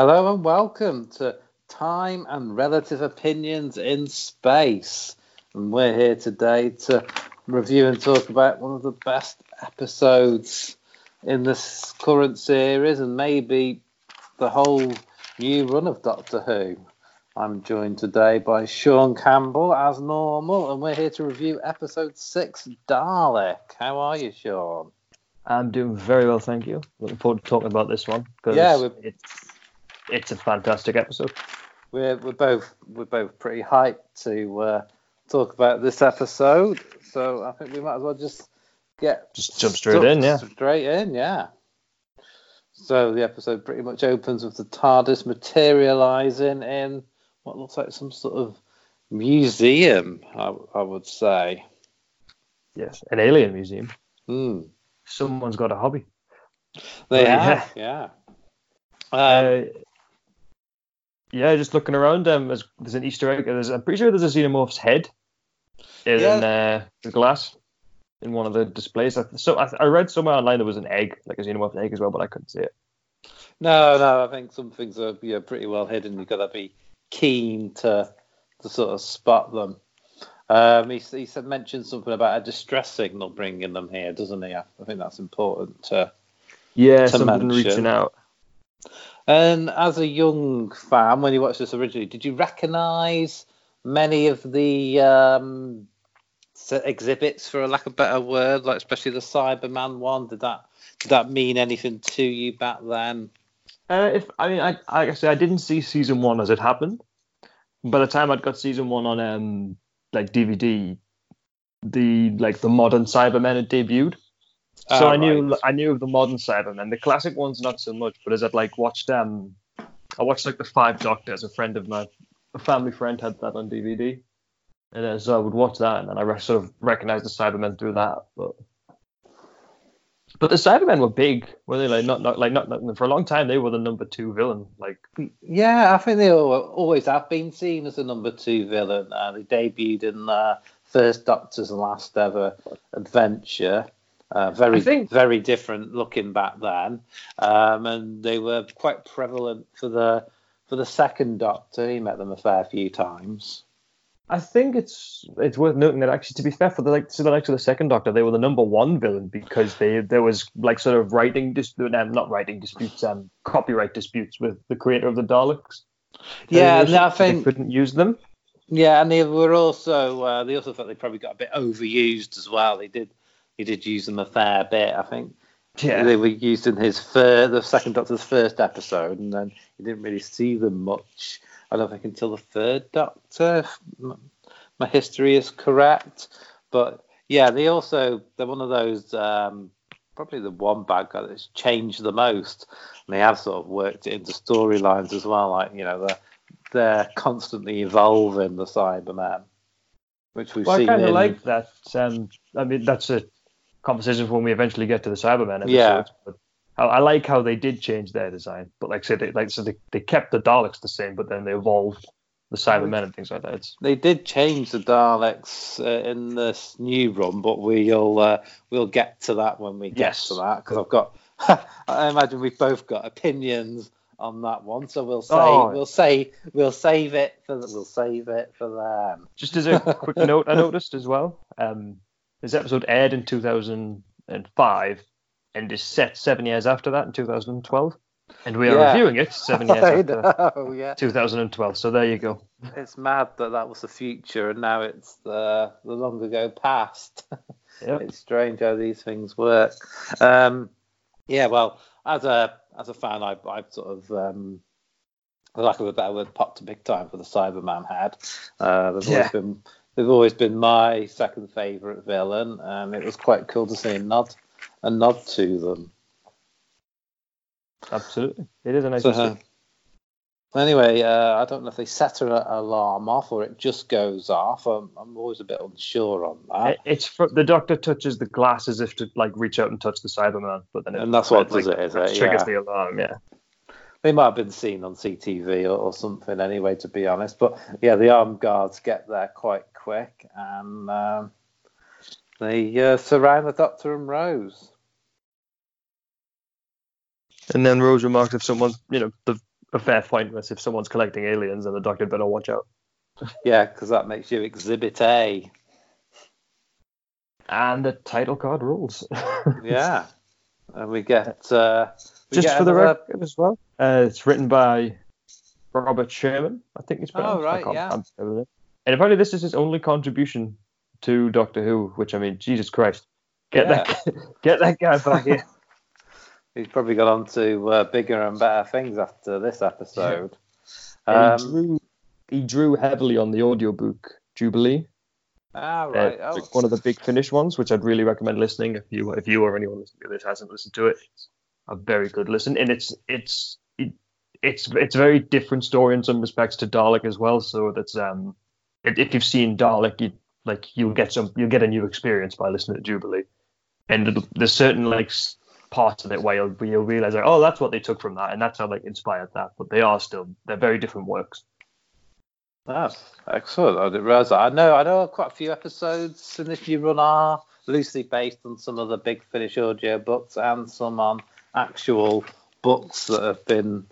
Hello and welcome to Time and Relative Opinions in Space. And we're here today to review and talk about one of the best episodes in this current series and maybe the whole new run of Doctor Who. I'm joined today by Sean Campbell as normal, and we're here to review episode six, Dalek. How are you, Sean? I'm doing very well, thank you. Looking forward to talking about this one because Yeah, we're- it's it's a fantastic episode. We're we're both we're both pretty hyped to uh, talk about this episode, so I think we might as well just get Just jump straight in, yeah. straight in, yeah. So the episode pretty much opens with the TARDIS materializing in what looks like some sort of museum, I, I would say. Yes, an alien museum. Hmm. Someone's got a hobby. They yeah. have, yeah. Um, Uh, yeah, just looking around, um, there's, there's an Easter egg. There's, I'm pretty sure there's a xenomorph's head in uh, the glass in one of the displays. I, so I, I read somewhere online there was an egg, like a xenomorph egg as well, but I couldn't see it. No, no, I think some things are yeah, pretty well hidden. You've got to be keen to to sort of spot them. Um, he, he said mentioned something about a distress signal bringing them here, doesn't he? I think that's important. To, Yeah, To something mention. reaching out. And as a young fan, when you watched this originally, did you recognise many of the um, exhibits, for a lack of a better word, like especially the Cyberman one? Did that did that mean anything to you back then? Uh, if I mean, I I say, I didn't see season one as it happened. By the time I'd got season one on um like DVD, the like the modern Cybermen had debuted. So Ah, I knew right. I knew of the modern Cybermen. The classic ones not so much, but as I'd like watched um, I watched like the Five Doctors. A friend of mine, a family friend, had that on DVD, and uh, so I would watch that, and then I sort of recognized the Cybermen through that. But but the Cybermen were big, were they? Like not, not like not, not for a long time. They were the number two villain. Like Yeah, I think they al- always have been seen as the number two villain. Uh, they debuted in uh, First Doctor's Last Ever Adventure. Uh, very, think- very different looking back then, um, and they were quite prevalent for the for the second Doctor. He met them a fair few times. I think it's it's worth noting that actually, to be fair, for the like to the likes of the second Doctor, they were the number one villain because they there was like sort of writing dispute, um, not writing disputes, um, copyright disputes with the creator of the Daleks. Yeah, and I they think couldn't use them. Yeah, and they were also uh, they also thought they probably got a bit overused as well. They did he did use them a fair bit. I think Yeah, they were used in his fir- the second Doctor's first episode, and then you didn't really see them much. I don't think until the third Doctor, if my history is correct. But yeah, they also they're one of those um, probably the one bad guy that's changed the most. And they have sort of worked it into storylines as well. Like you know they're they're constantly evolving the Cyberman, which we've well, I kind of in, like that. Um, I mean, that's a conversation for when we eventually get to the Cybermen episodes. Yeah. But I, I like how they did change their design, but like I said, they, like so they, they kept the Daleks the same, but then they evolved the Cybermen and things like that. It's, They did change the Daleks uh, in this new run, but we'll uh, we'll get to that when we get Yes. to that because I've got. I imagine we've both got opinions on that one, so we'll say Oh. we'll say we'll save it for the, we'll save it for them. Just as a quick note, I noticed as well. Um, this episode aired in 2005 and is set seven years after that in 2012, and we are Yeah. reviewing it seven years after know, yeah. 2012. So there you go. It's mad that that was the future and now it's the the long ago past. Yep. it's strange how these things work. Um, yeah, well, as a as a fan, I I've sort of um, for lack of a better word, popped a big time for the Cyberman had. Uh, they've Yeah. always been they've always been my second favourite villain, and it was quite cool to see a nod a nod to them. Absolutely, it is a nice. So, uh, anyway, uh, I don't know if they set an alarm off or it just goes off. I'm, I'm always a bit unsure on that. It- It's for, the Doctor touches the glass as if to like reach out and touch the Cyberman, but then it, And that's what like, does it, is it? triggers Yeah. the alarm. Yeah. They might have been seen on CTV or, or something anyway, to be honest. But yeah, the armed guards get there quite quick and um, they uh, surround the Doctor and Rose. And then Rose remarks if someone's, you know, the a fair point was if someone's collecting aliens, then the Doctor better watch out. Yeah, because that makes you Exhibit A. And the title card rules. Yeah, and we get uh, we Just get for the record as well, uh, it's written by Robert Shearman, I think it's pronounced. Oh, right, yeah. And apparently this is his only contribution to Doctor Who, which I mean, Jesus Christ, get that get that guy back here. He's probably got on to uh, bigger and better things after this episode. He Um, drew he drew heavily on the audiobook Jubilee. ah, Uh, right. it's Oh, one of the Big Finish ones, which I'd really recommend listening if you if you or anyone listening to this hasn't listened to it. It's a very good listen, and it's it's it, it's it's a very different story in some respects to Dalek as well. So that's um if, you've seen Dalek, you like you'll get some you'll get a new experience by listening to Jubilee, and there's certain like parts of it where you'll, you'll realize like oh that's what they took from that, and that's how like inspired that. But they are still they're very different works. that's excellent. I didn't realise that. I know, I know quite a few episodes in this new run are loosely based on some of the Big Finish audio books and some on actual books that have been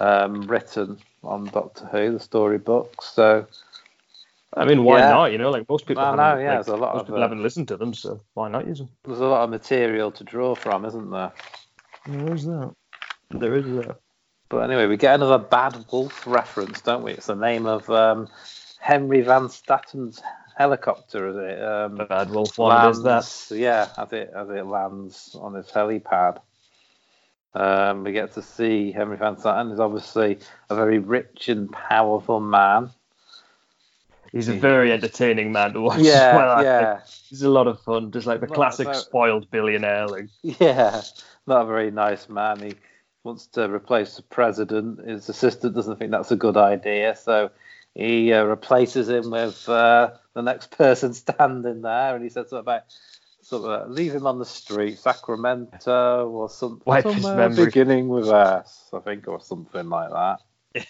um, written on Doctor Who, the story books. So I mean, why Yeah. not? You know, like most people, I haven't, know, yeah, like, there's a lot most of, people uh, haven't listened to them, so why not use them? there's a lot of material to draw from, isn't there? There is that. There is that. But anyway, we get another Bad Wolf reference, don't we? It's the name of um, Henry Van Statten's helicopter, is it? Um, Bad Wolf one is that. Yeah, as it as it lands on his helipad. Um, we get to see Henry Van Statten is obviously a very rich and powerful man. He's a very entertaining man to watch. Yeah, well, yeah, He's a lot of fun, just like the Well, classic so- spoiled billionaire. Like, yeah. Not a very nice man. He wants to replace the president. His assistant doesn't think that's a good idea, so he uh, replaces him with uh, the next person standing there, and he says something about sort of uh, leave him on the street, Sacramento, or something. Wipe his somewhere memory. beginning with S, I think, or something like that.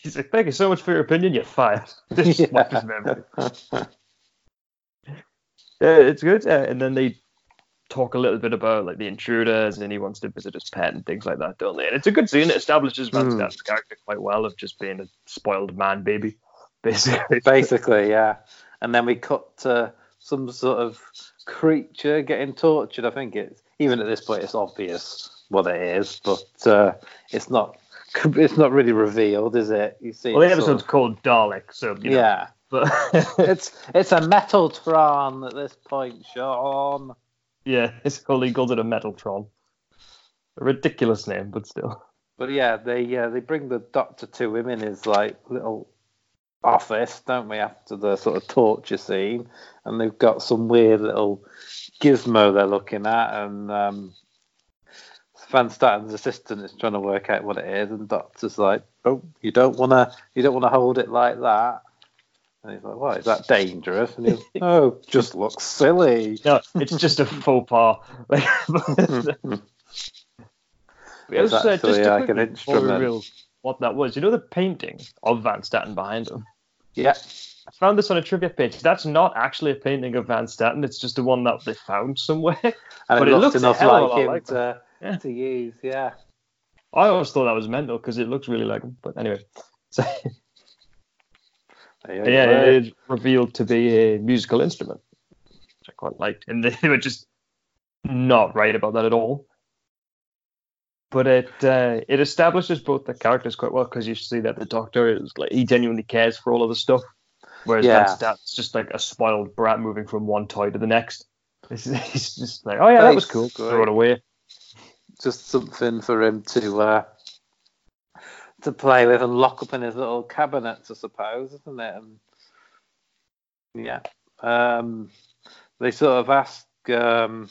He's like, thank you so much for your opinion. You're fired. Just Yeah. his memory. Yeah, it's good. Uh, and then they talk a little bit about like the intruders, and he wants to visit his pet and things like that, don't they? And it's a good scene. It establishes Van. Statten's character quite well of just being a spoiled man baby, basically. Basically, yeah. And then we cut to some sort of creature getting tortured. I think it's even at this point it's obvious what it is, but uh, it's not. It's not really revealed, is it? You see, Well, the episode's called Dalek, so you know, yeah. But It's it's a Metaltron at this point, Sean. yeah, it's only called it a Metaltron. A ridiculous name, but still. But yeah, they uh, they bring the doctor to him in his like little office, don't we? After the sort of torture scene, and they've got some weird little gizmo they're looking at, and um, Van Statten's assistant is trying to work out what it is, and Doctor's like, "Oh, you don't wanna you don't wanna hold it like that." And he's like, "What is that dangerous?" And he's, "Oh, just looks silly." No, it's just a faux pas. It was, uh, just to like an quickly, before we instrument. what that was. You know the painting of Van Statten behind him. Yeah, I found this on a trivia page. That's not actually a painting of Van Statten. It's just the one that they found somewhere. and But it, it looks enough hell of a like lot him like to Yeah. to use. Yeah. I always thought that was mental because it looks really like him. But anyway, so yeah, it is revealed to be a musical instrument, which I quite liked, and they were just not right about that at all. But it uh, it establishes both the characters quite well because you see that the Doctor is like he genuinely cares for all of the stuff, whereas Yeah. Van Stat's just like a spoiled brat moving from one toy to the next. He's he's just like, oh yeah, that was cool. Throw it away. Just something for him to uh, to play with and lock up in his little cabinets, I suppose, isn't it? And yeah, um, they sort of ask um,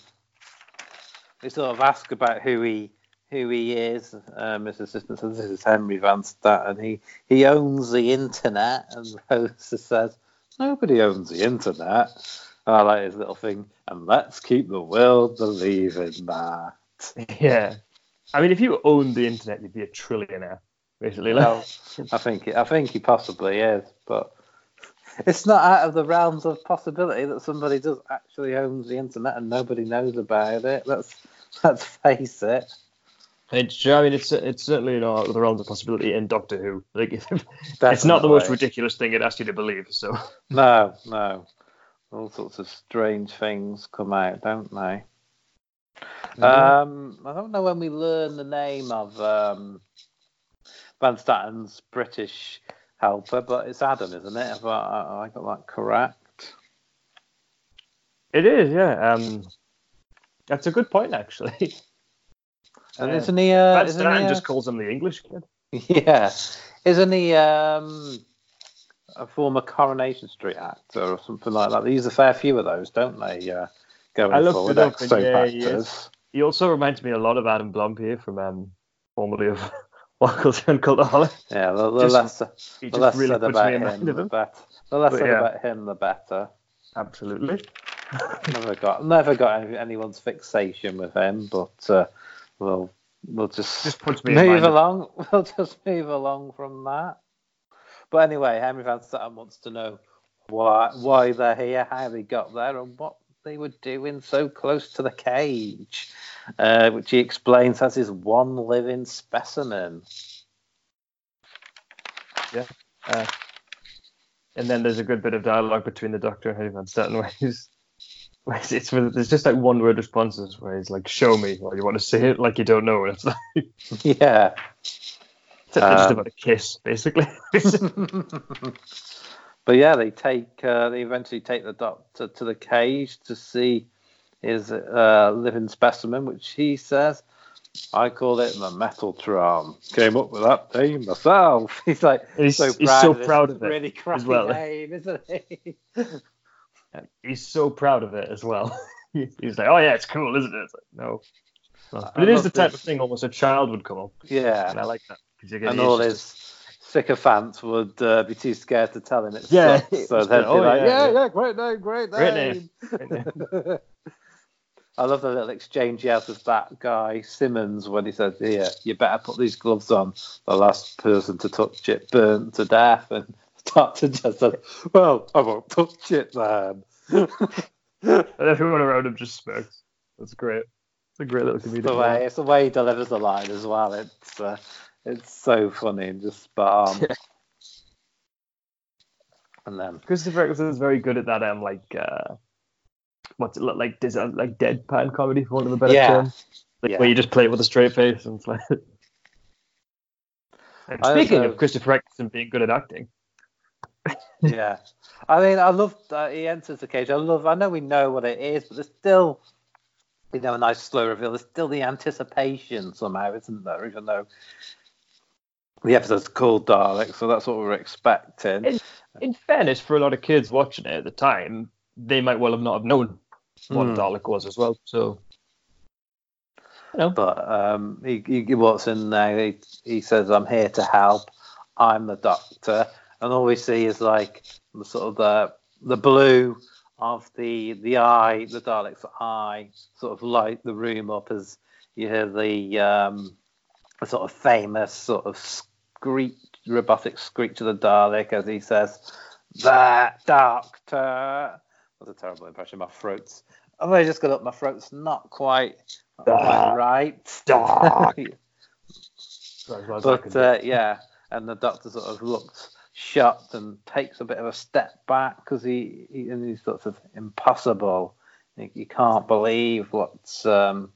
they sort of ask about who he who he is. Um, his assistant says this is Henry Van and he he owns the internet. And Rosa says nobody owns the internet. I like his little thing, and let's keep the world believing that. Yeah, I mean, if you owned the internet, you'd be a trillionaire, basically. Like, Well, I think I think he possibly is, but it's not out of the realms of possibility that somebody does actually owns the internet and nobody knows about it. Let's let's face it. It's I mean it's it's certainly not out of the realms of possibility in Doctor Who. Like it's not the most ridiculous thing it asks you to believe. So No, no. All sorts of strange things come out, don't they? Um, I don't know when we learn the name of um, Van Statten's British helper, but it's Adam, isn't it? Have I, I got that correct? it is, yeah. Um, that's a good point actually. And Uh, isn't he? Uh, Van isn't he Statten uh, just calls him the English kid. yeah, isn't he um, a former Coronation Street actor or something like that? They use a fair few of those, don't they? Uh, going I looked forward, it up, and yeah, actors. He also reminds me a lot of Adam Blampied from um, formerly of Wackles and Cultaholic. Yeah, the, the Just- less He the less really said about him, the better. The less But said yeah. about him, the better. Absolutely. Never got never got any, anyone's fixation with him, but uh, we'll we'll just, Just move along. We'll just move along from that. But anyway, Henry Van Statten wants to know why why they're here, how they got there, and what they were doing so close to the cage, uh, which he explains as his one living specimen. Uh, and then there's a good bit of dialogue between the Doctor and Statten where he's where it's, it's there's just like one word responses where he's like show me or you want to see it like you don't know it's like yeah. it's just Um, about a kiss basically but yeah, they take uh, they eventually take the doctor to the cage to see his uh, living specimen, which he says, "I call it the Metaltron." Came up with that name myself. He's like he's so he's proud so of proud of it really crappy well. name, isn't he? he's so proud of it as well he's like oh yeah it's cool isn't it it's like, no but it is the type this. of thing almost a child would come up and yeah, I like that because you get and all his sycophants would uh, be too scared to tell him it Yeah, sucks, so it's they'd be Oh, like, yeah, "Yeah, yeah. great name, great Great name." name. I love the little exchange he has with that guy Simmons when he said, "Here, you better put these gloves on." The last person to touch it burned to death, and Doctor just said, "Well, I won't touch it then." and everyone around him just smirks that's great it's a great little comedic the moment. way it's the way he delivers the line as well. It's uh, it's so funny and just spot on. And then Christopher Eccleston is very good at that. Um, like uh, what's it look like? Is it like deadpan comedy for one of the better Yeah. term? Like Yeah. where you just play it with a straight face and it's like. And speaking also- of Christopher Eccleston being good at acting, yeah, I mean, I love that he enters the cage. I love. I know we know what it is, but there's still, you know, a nice slow reveal. There's still the anticipation somehow, isn't there? Even though the episode's called Dalek, so that's what we're expecting. It- in fairness, for a lot of kids watching it at the time, they might well have not have known what a Dalek was as well. So, you know, But um, he, he walks in there. He, he says, "I'm here to help. I'm the doctor." And all we see is like the sort of the the blue of the the eye, the Dalek's eye, sort of light the room up as you hear the um, the sort of famous sort of screech, robotic screech of the Dalek as he says, "That doctor." That's a terrible impression. My throat's. I've only just got up. My throat's not quite, not quite right. Doc. Sorry, I but uh, yeah, and the doctor sort of looks shocked and takes a bit of a step back because he, he and he's sort of impossible. You, you can't believe what's um,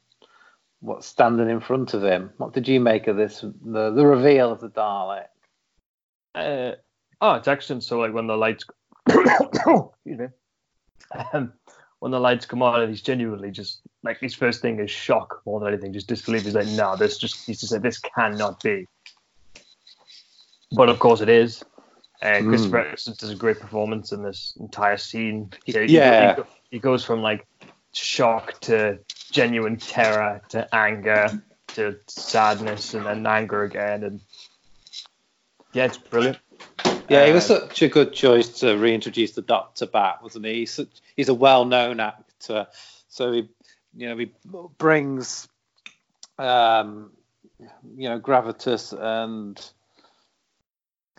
what's standing in front of him. What did you make of this? The the reveal of the Dalek. Uh, oh, it's excellent. So like when the lights, excuse me, um, when the lights come on, and he's genuinely just like his first thing is shock more than anything, just disbelief. He's like, no, this just he's just like this cannot be. But of course it is. Uh, Mm. Christopher Eccleston does a great performance in this entire scene. He- Yeah. he, he goes from like shock to genuine terror to anger to sadness and then anger again and yeah, it's brilliant. Yeah, he was Uh, such a good choice to reintroduce the Doctor back, wasn't he? He's, such, he's a well-known actor, so he, you know, he brings, um, you know, gravitas and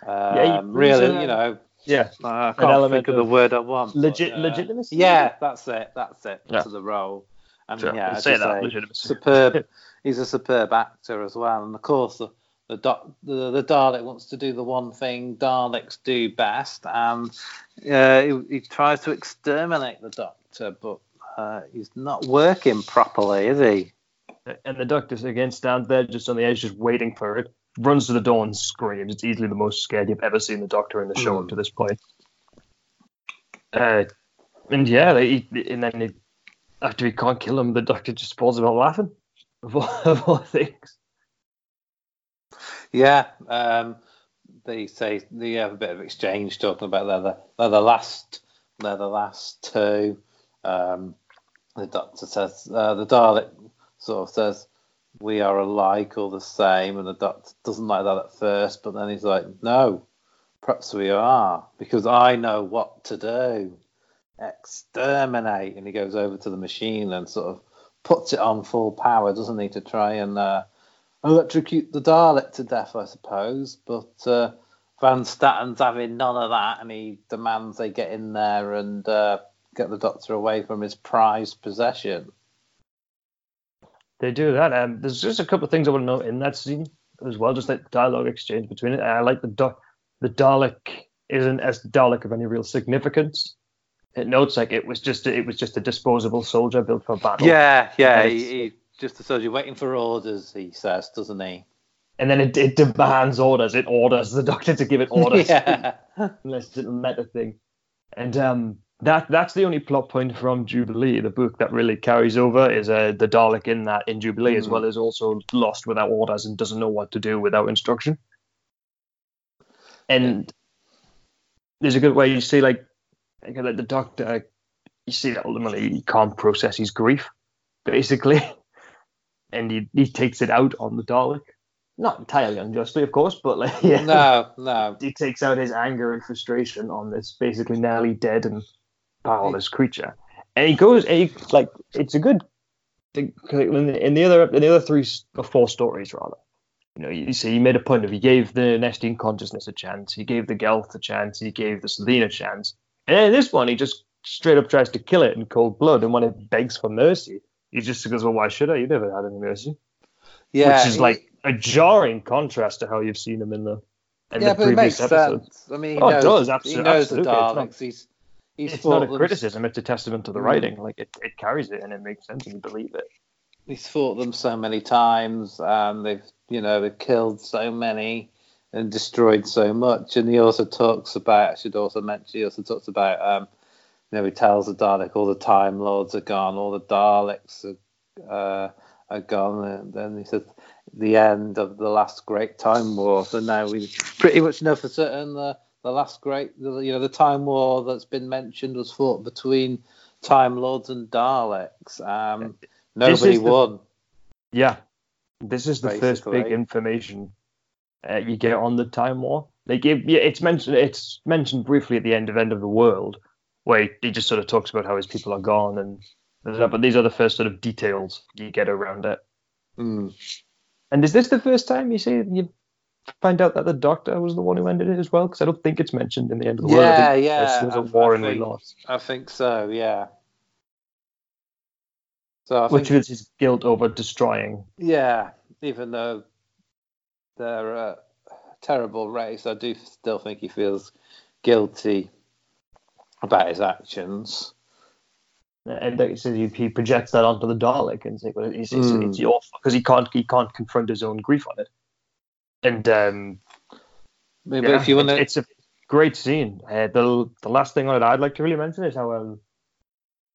um, Yeah, really, a- you know, yeah, uh, I can't element think of the word I want. but, legit uh, legitimacy. Yeah, that's it. That's it. Yeah. To the role, And Sure, yeah, say that, superb. he's a superb actor as well, and of course the the, the the Dalek wants to do the one thing Daleks do best, and uh, he, he tries to exterminate the Doctor, but uh, he's not working properly, is he? And the doctor again stands there just on the edge, just waiting for it. Runs to the door and screams. It's easily the most scared you've ever seen the doctor in the show Hmm. up to this point. Uh, and yeah, they, and then he, after he can't kill him, the doctor just falls about laughing. Of all, of all things. Yeah, um, they say they have a bit of exchange talking about they're the, they're the last they're the last two. Um, the doctor says uh, the Dalek sort of says we are alike or the same, and the doctor doesn't like that at first, but then he's like, no, perhaps we are because I know what to do, exterminate, and he goes over to the machine and sort of puts it on full power, doesn't he, to try and uh, electrocute the Dalek to death, I suppose. But uh, Van Statten's having none of that, and he demands they get in there and uh, get the Doctor away from his prized possession. They do that. Um, there's just a couple of things I want to note in that scene as well, just the dialogue exchange between it. I like the do- the Dalek isn't as Dalek of any real significance. It notes like it was just it was just a disposable soldier built for battle. Yeah, yeah. He, he just a soldier waiting for orders, he says, doesn't he? And then it, it demands orders. It orders the doctor to give it orders. yeah. Unless it's a meta thing. And um, that that's the only plot point from Jubilee, the book that really carries over is uh, the Dalek in that in Jubilee as Mm. well is also lost without orders and doesn't know what to do without instruction. And there's a good way you see like, like like the Doctor, you see that ultimately he can't process his grief, basically, and he he takes it out on the Dalek. Not entirely unjustly, of course, but like yeah No, no. he takes out his anger and frustration on this basically nearly dead and powerless creature. And he goes, and he, like, it's a good. In the, in the other, in the other three or four stories, rather, you know, you see, he made a point of he gave the Nestene consciousness a chance, he gave the Gelth a chance, he gave the Slitheen a chance, and in this one, he just straight up tries to kill it in cold blood. And when it begs for mercy, he just goes, "Well, why should I? You never had any mercy," Yeah. which is he- like a jarring contrast to how you've seen him in the in yeah, the but it makes previous episodes. sense. I mean, he Oh, it knows, does, he absolute- knows the absolutely. It's not- Daleks. he's he's it's not a them criticism; it's a testament to the Mm. writing. Like it, it carries it and it makes sense and you believe it. he's fought them so many times and they've you know they've killed so many and destroyed so much. And he also talks about I should also mention he also talks about um you know he tells the Dalek all the Time Lords are gone all the Daleks are, uh, are gone. And then he says the end of the last great time war. So now we pretty much know for certain the the last great the, you know the time war that's been mentioned was fought between Time Lords and Daleks. Um nobody the- won. Yeah, this is the first big information uh, you get on the Time War. Like give yeah, it's mentioned it's mentioned briefly at the end of End of the World, where he, just sort of talks about how his people are gone and but these are the first sort of details you get around it. Mm. And is this the first time you see you find out that the Doctor was the one who ended it as well? Because I don't think it's mentioned in the End of the World. Yeah, think yeah. A I- war and we lost. I think so, yeah. So I which think, was his guilt over destroying. yeah, even though they're a terrible race, I do still think he feels guilty about his actions. And like he says, he, he projects that onto the Dalek and say, "Well, it's, it's, Mm. it's your fault because he can't he can't confront his own grief on it." And um, Maybe yeah, if you want to, it's a great scene. Uh, the the last thing on it I'd like to really mention is how um,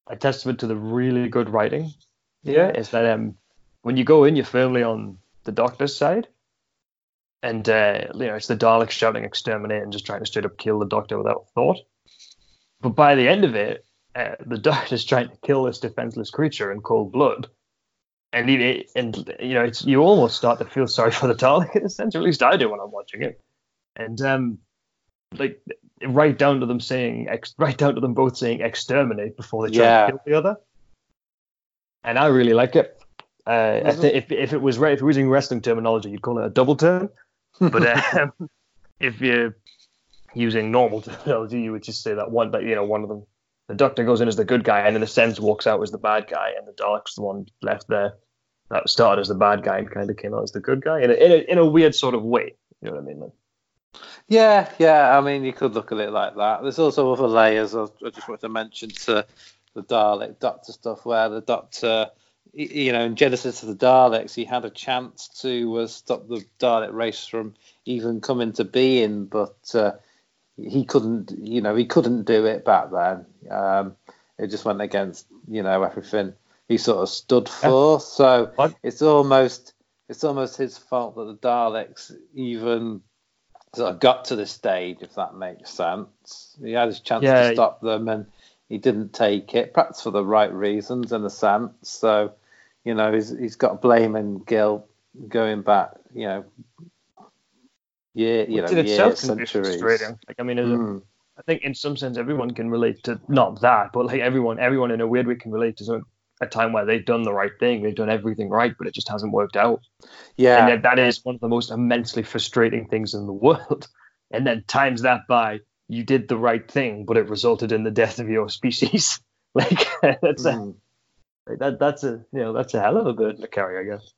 a testament to the really good writing. Yeah, is that um, when you go in, you're firmly on the Doctor's side, and uh, you know it's the Daleks shouting "exterminate" and just trying to straight up kill the Doctor without thought. But by the end of it, uh, the Doctor's trying to kill this defenseless creature in cold blood, and he, and you know it's you almost start to feel sorry for the Dalek in a sense, or at least I do when I'm watching it, and um, like right down to them saying ex- right down to them both saying "exterminate" before they try Yeah. to kill the other and I really like it. Uh, I Mhm. thi- if if it was if it was using wrestling terminology, you'd call it a double turn. But um, if you're using normal terminology, you would just say that one. But you know, one of them the Doctor goes in as the good guy, and then the Sense walks out as the bad guy, and the Dalek's the one left there that started as the bad guy and kind of came out as the good guy in a, in a, in a weird sort of way. You know what I mean? Like, Yeah, yeah. I mean, you could look at it like that. There's also other layers. I I just wanted to mention to the Dalek Doctor stuff, where the Doctor, you know, in Genesis of the Daleks, he had a chance to uh, stop the Dalek race from even coming to being, but uh, he couldn't. You know, he couldn't do it back then. Um, it just went against, you know, everything he sort of stood for. So What? it's almost it's almost his fault that the Daleks even sort of got to this stage, if that makes sense. He had his chance Yeah. to stop them and he didn't take it, perhaps for the right reasons in a sense. So, you know, he's he's got blame and guilt going back, you know, year, you know, years, centuries. frustrating. Like, I mean, Mm. I think in some sense everyone can relate to not that, but like everyone, everyone in a weird way can relate to some, a time where they've done the right thing, they've done everything right, but it just hasn't worked out. Yeah, And that is one of the most immensely frustrating things in the world. And then times that by you did the right thing, but it resulted in the death of your species. like that's a, Mm. like, that that's a you know that's a hell of a burden to carry, I guess.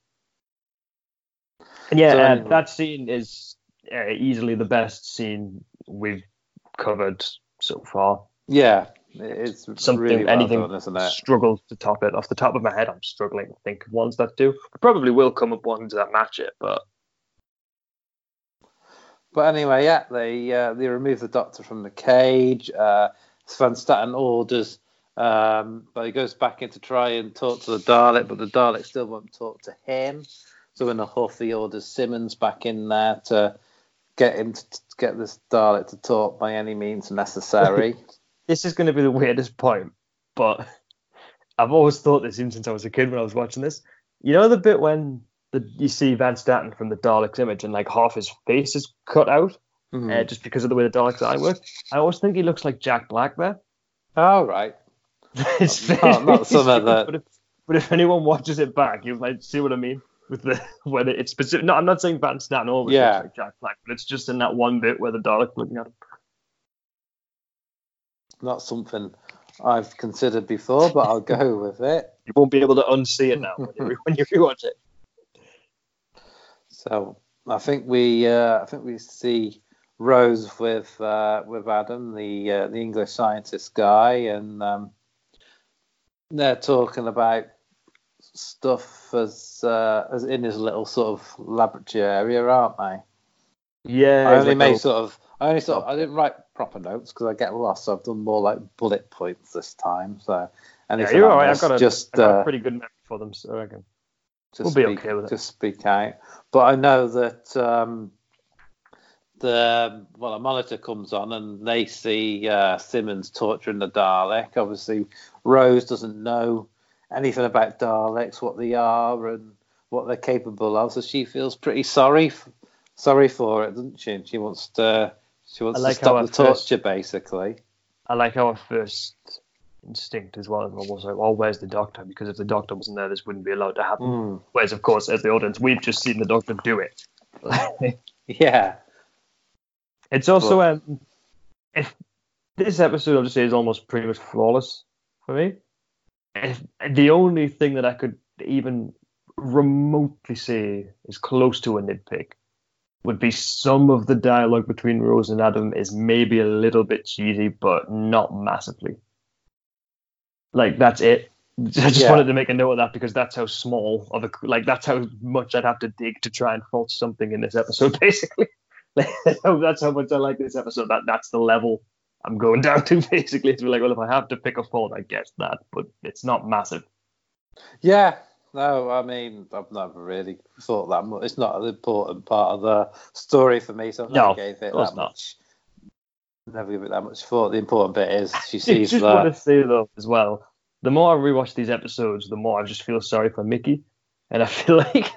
And yeah, So uh, that scene is uh, easily the best scene we've covered so far. yeah, it's Something, really well anything done, isn't it? struggle to top it. Off the top of my head, I'm struggling to think of ones that do. I Probably will come up ones that match it, but But anyway, yeah, they uh, they remove the doctor from the cage. Uh, Van Statten orders, um, but he goes back in to try and talk to the Dalek, but the Dalek still won't talk to him. So in a huff, he orders Simmons back in there to get him to, to get this Dalek to talk by any means necessary. this is going to be the weirdest point, but I've always thought this even since I was a kid when I was watching this. You know the bit when the, you see Van Statten from the Dalek's image and like half his face is cut out Hmm. uh, just because of the way the Dalek's eye work? I always think he looks like Jack Black there. All right. His Not- not some of that. But if, but if anyone watches it back, you might see what I mean with the whether it's specific. No, I'm not saying Van Statten always Yeah. looks like Jack Black, but it's just in that one bit where the Dalek's looking at him. Not something I've considered before, but I'll go with it. You won't be able to unsee it now when you, when you rewatch it. So I think we uh, I think we see Rose with uh, with Adam, the uh, the English scientist guy, and um, they're talking about stuff as uh, as in his little sort of laboratory area, aren't they? Yeah, I only made sort of I only sort of, I didn't write proper notes because I get lost, so I've done more like bullet points this time. So Yeah, you're all right. I've got a, just I've got a uh, pretty good memory for them, so I reckon. Just We'll be speak, okay with it. Just speak out. But I know that um, the well, a monitor comes on and they see uh, Simmons torturing the Dalek. Obviously, Rose doesn't know anything about Daleks, what they are, and what they're capable of. So she feels pretty sorry, f- sorry for it, doesn't she? And she wants to, she wants like to stop the first- torture, basically. I like our first instinct as well. I Was like, oh, where's the doctor? Because if the doctor wasn't there, this wouldn't be allowed to happen. Mm. Whereas, of course, as the audience, we've just seen the doctor do it. Yeah. it's also um, if this episode, I'll just say, is almost pretty much flawless for me. If the only thing that I could even remotely say is close to a nitpick would be some of the dialogue between Rose and Adam is maybe a little bit cheesy, but not massively. Like that's it. I just Yeah. wanted to make a note of that because that's how small of a like that's how much I'd have to dig to try and fault something in this episode. Basically, that's how much I like this episode. That that's the level I'm going down to. Basically, to be like, well, if I have to pick a fault, I guess that, but it's not massive. Yeah, no, I mean, I've never really thought that much. It's not an important part of the story for me, so I've never No, gave it that not. much. Never give it that much thought. The important bit is she sees just want that. to say though as well. The more I rewatch these episodes, the more I just feel sorry for Mickey, and I feel like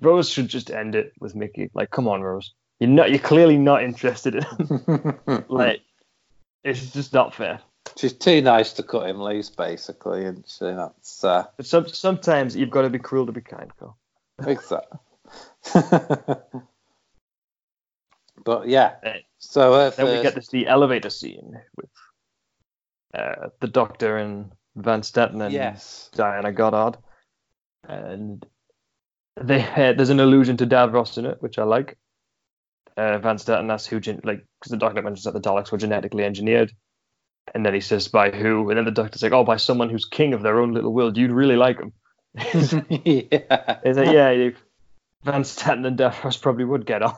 Rose should just end it with Mickey. Like, come on, Rose, you're not. You're clearly not interested in. Him. like, it's just not fair. She's too nice to cut him loose, basically, and she, that's uh, But some, sometimes you've got to be cruel to be kind, Phil. exactly. But yeah, so if Then we uh, get to see elevator scene with uh, the Doctor and Van Stetten and Yes. Diana Goddard, and they uh, there's an allusion to Davros in it, which I like. Uh, Van Stetten asks who, gen- like, because the Doctor mentions that the Daleks were genetically engineered, and then he says by who, and then the Doctor's like, oh, by someone who's king of their own little world. You'd really like him. yeah. He's like, yeah, Van Stetten and Davros probably would get on.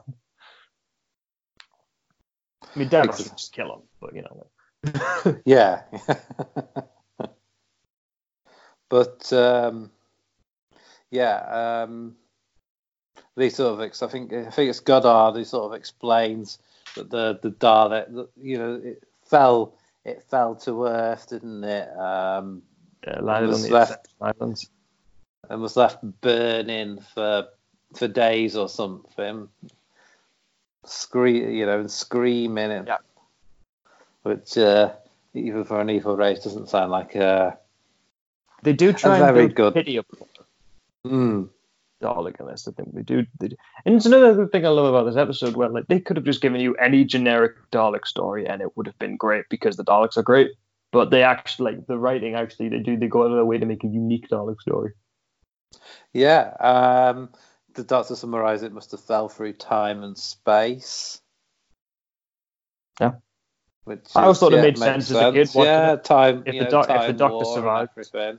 I mean, Davros would just kill him, but you know. like- Yeah. but um, yeah, um, they sort of ex- I think I think it's Goddard who sort of explains that the the Dalek, you know, it fell it fell to Earth, didn't it? Um, Yeah, landed was on the left- islands. and was left burning for for days or something. Scream, you know, and screaming, and, Yeah. which uh, even for an evil race doesn't sound like a. They do try and very good. pity up Mm, Dalek this. I think they do, they do. And it's another thing I love about this episode where like they could have just given you any generic Dalek story and it would have been great because the Daleks are great. But they actually like the writing actually they do they go out of their way to make a unique Dalek story. yeah. Um, the doctor summarised it must have fell through time and space. Yeah. Which I always thought it yeah, made makes sense as a kid Yeah, time. If the know, doc- if the Doctor survived. everything.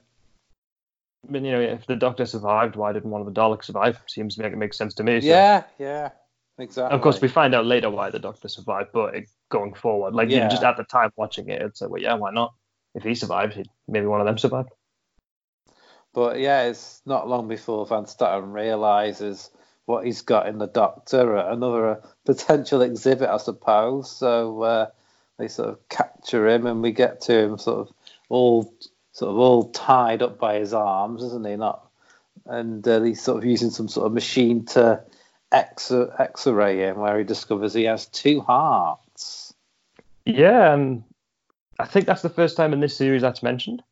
I mean, you know, if the Doctor survived, why didn't one of the Daleks survive? Seems to make it make sense to me. so- Yeah, yeah, exactly. Of course, we find out later why the Doctor survived, but it, going forward, like you Yeah. just at the time watching it, it's like, well, yeah, why not? If he survived, maybe one of them survived. But yeah, it's not long before Van Statten realizes what he's got in the Doctor, another uh, potential exhibit, I suppose. So uh, they sort of capture him, and we get to him sort of all sort of all tied up by his arms, isn't he? Not, and uh, he's sort of using some sort of machine to X X-ray him, where he discovers he has two hearts. Yeah, and I think that's the first time in this series that's mentioned.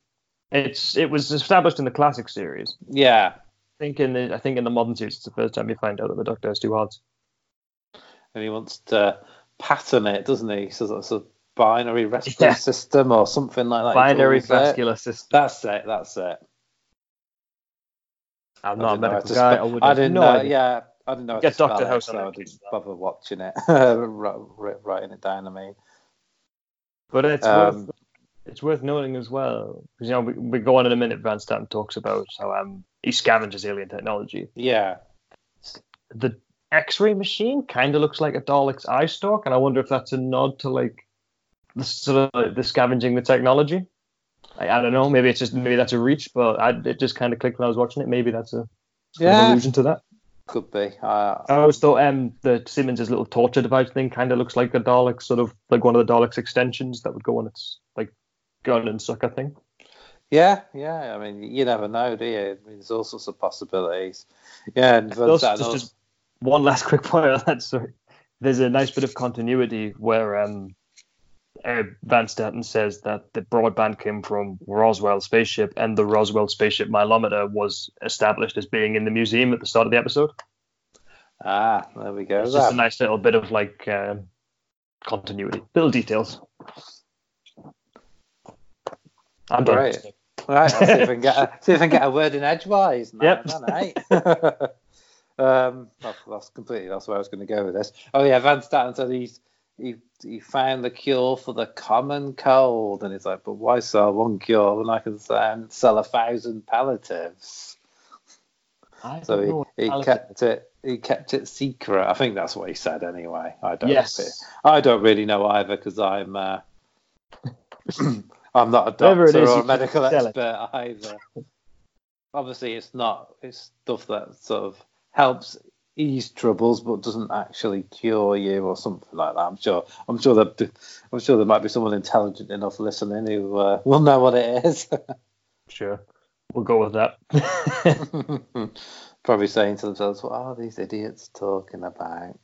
It's it was established in the classic series. Yeah, I think in the I think in the modern series, it's the first time you find out that the Doctor has two hearts. and he wants to pattern it, doesn't he? So it's a binary respiratory Yeah. system or something like that. Binary calls it. vascular system. That's it. That's it. I'm not a didn't know how medical guy. spe- I, would I didn't no know. idea. Yeah, I didn't know. Get it, House so it, I didn't bother watching it. Wri- wri- Writing it down. I mean, But it's Um, worth it's worth noting as well because you know we, we go on in a minute. Van Statten talks about how um he scavenges alien technology. yeah, The X-ray machine kind of looks like a Dalek's eye stalk, and I wonder if that's a nod to like the sort of like, the scavenging the technology. I, I don't know. Maybe it's just maybe that's a reach, but I, it just kind of clicked when I was watching it. Maybe that's a Yeah. allusion to that. could be. Uh, I always thought um the Simmons' little torture device thing kind of looks like a Dalek, sort of like one of the Dalek's extensions that would go on its like gun and sucker thing. yeah, yeah. I mean, you never know, do you? I mean, there's all sorts of possibilities. Yeah, and Also, just, also- just one last quick point on that. Sorry, there's a nice bit of continuity where um, uh, Van Statten says that the broadband came from Roswell spaceship, and the Roswell spaceship mileometer was established as being in the museum at the start of the episode. ah, there we go. It's just a nice little bit of like um, continuity, little details. I'm done. Great. Right, I'll see if I can get a, see if I can get a word in edgewise. Yep. then, eh? um, that's, that's completely that's where I was going to go with this. Oh yeah, Van Statten said he's he he found the cure for the common cold, and he's like, but why sell one cure when I can um, sell a thousand palliatives? I So he, he kept it he kept it secret. I think that's what he said anyway. I don't. Yes. I don't really know either because I'm. Uh, I'm not a doctor is, or a medical expert either. Obviously, it's not. It's stuff that sort of helps ease troubles, but doesn't actually cure you or something like that. I'm sure. I'm sure that. I'm sure there might be someone intelligent enough listening who uh, will know what it is. Sure, we'll go with that. Probably saying to themselves, "What are these idiots talking about?"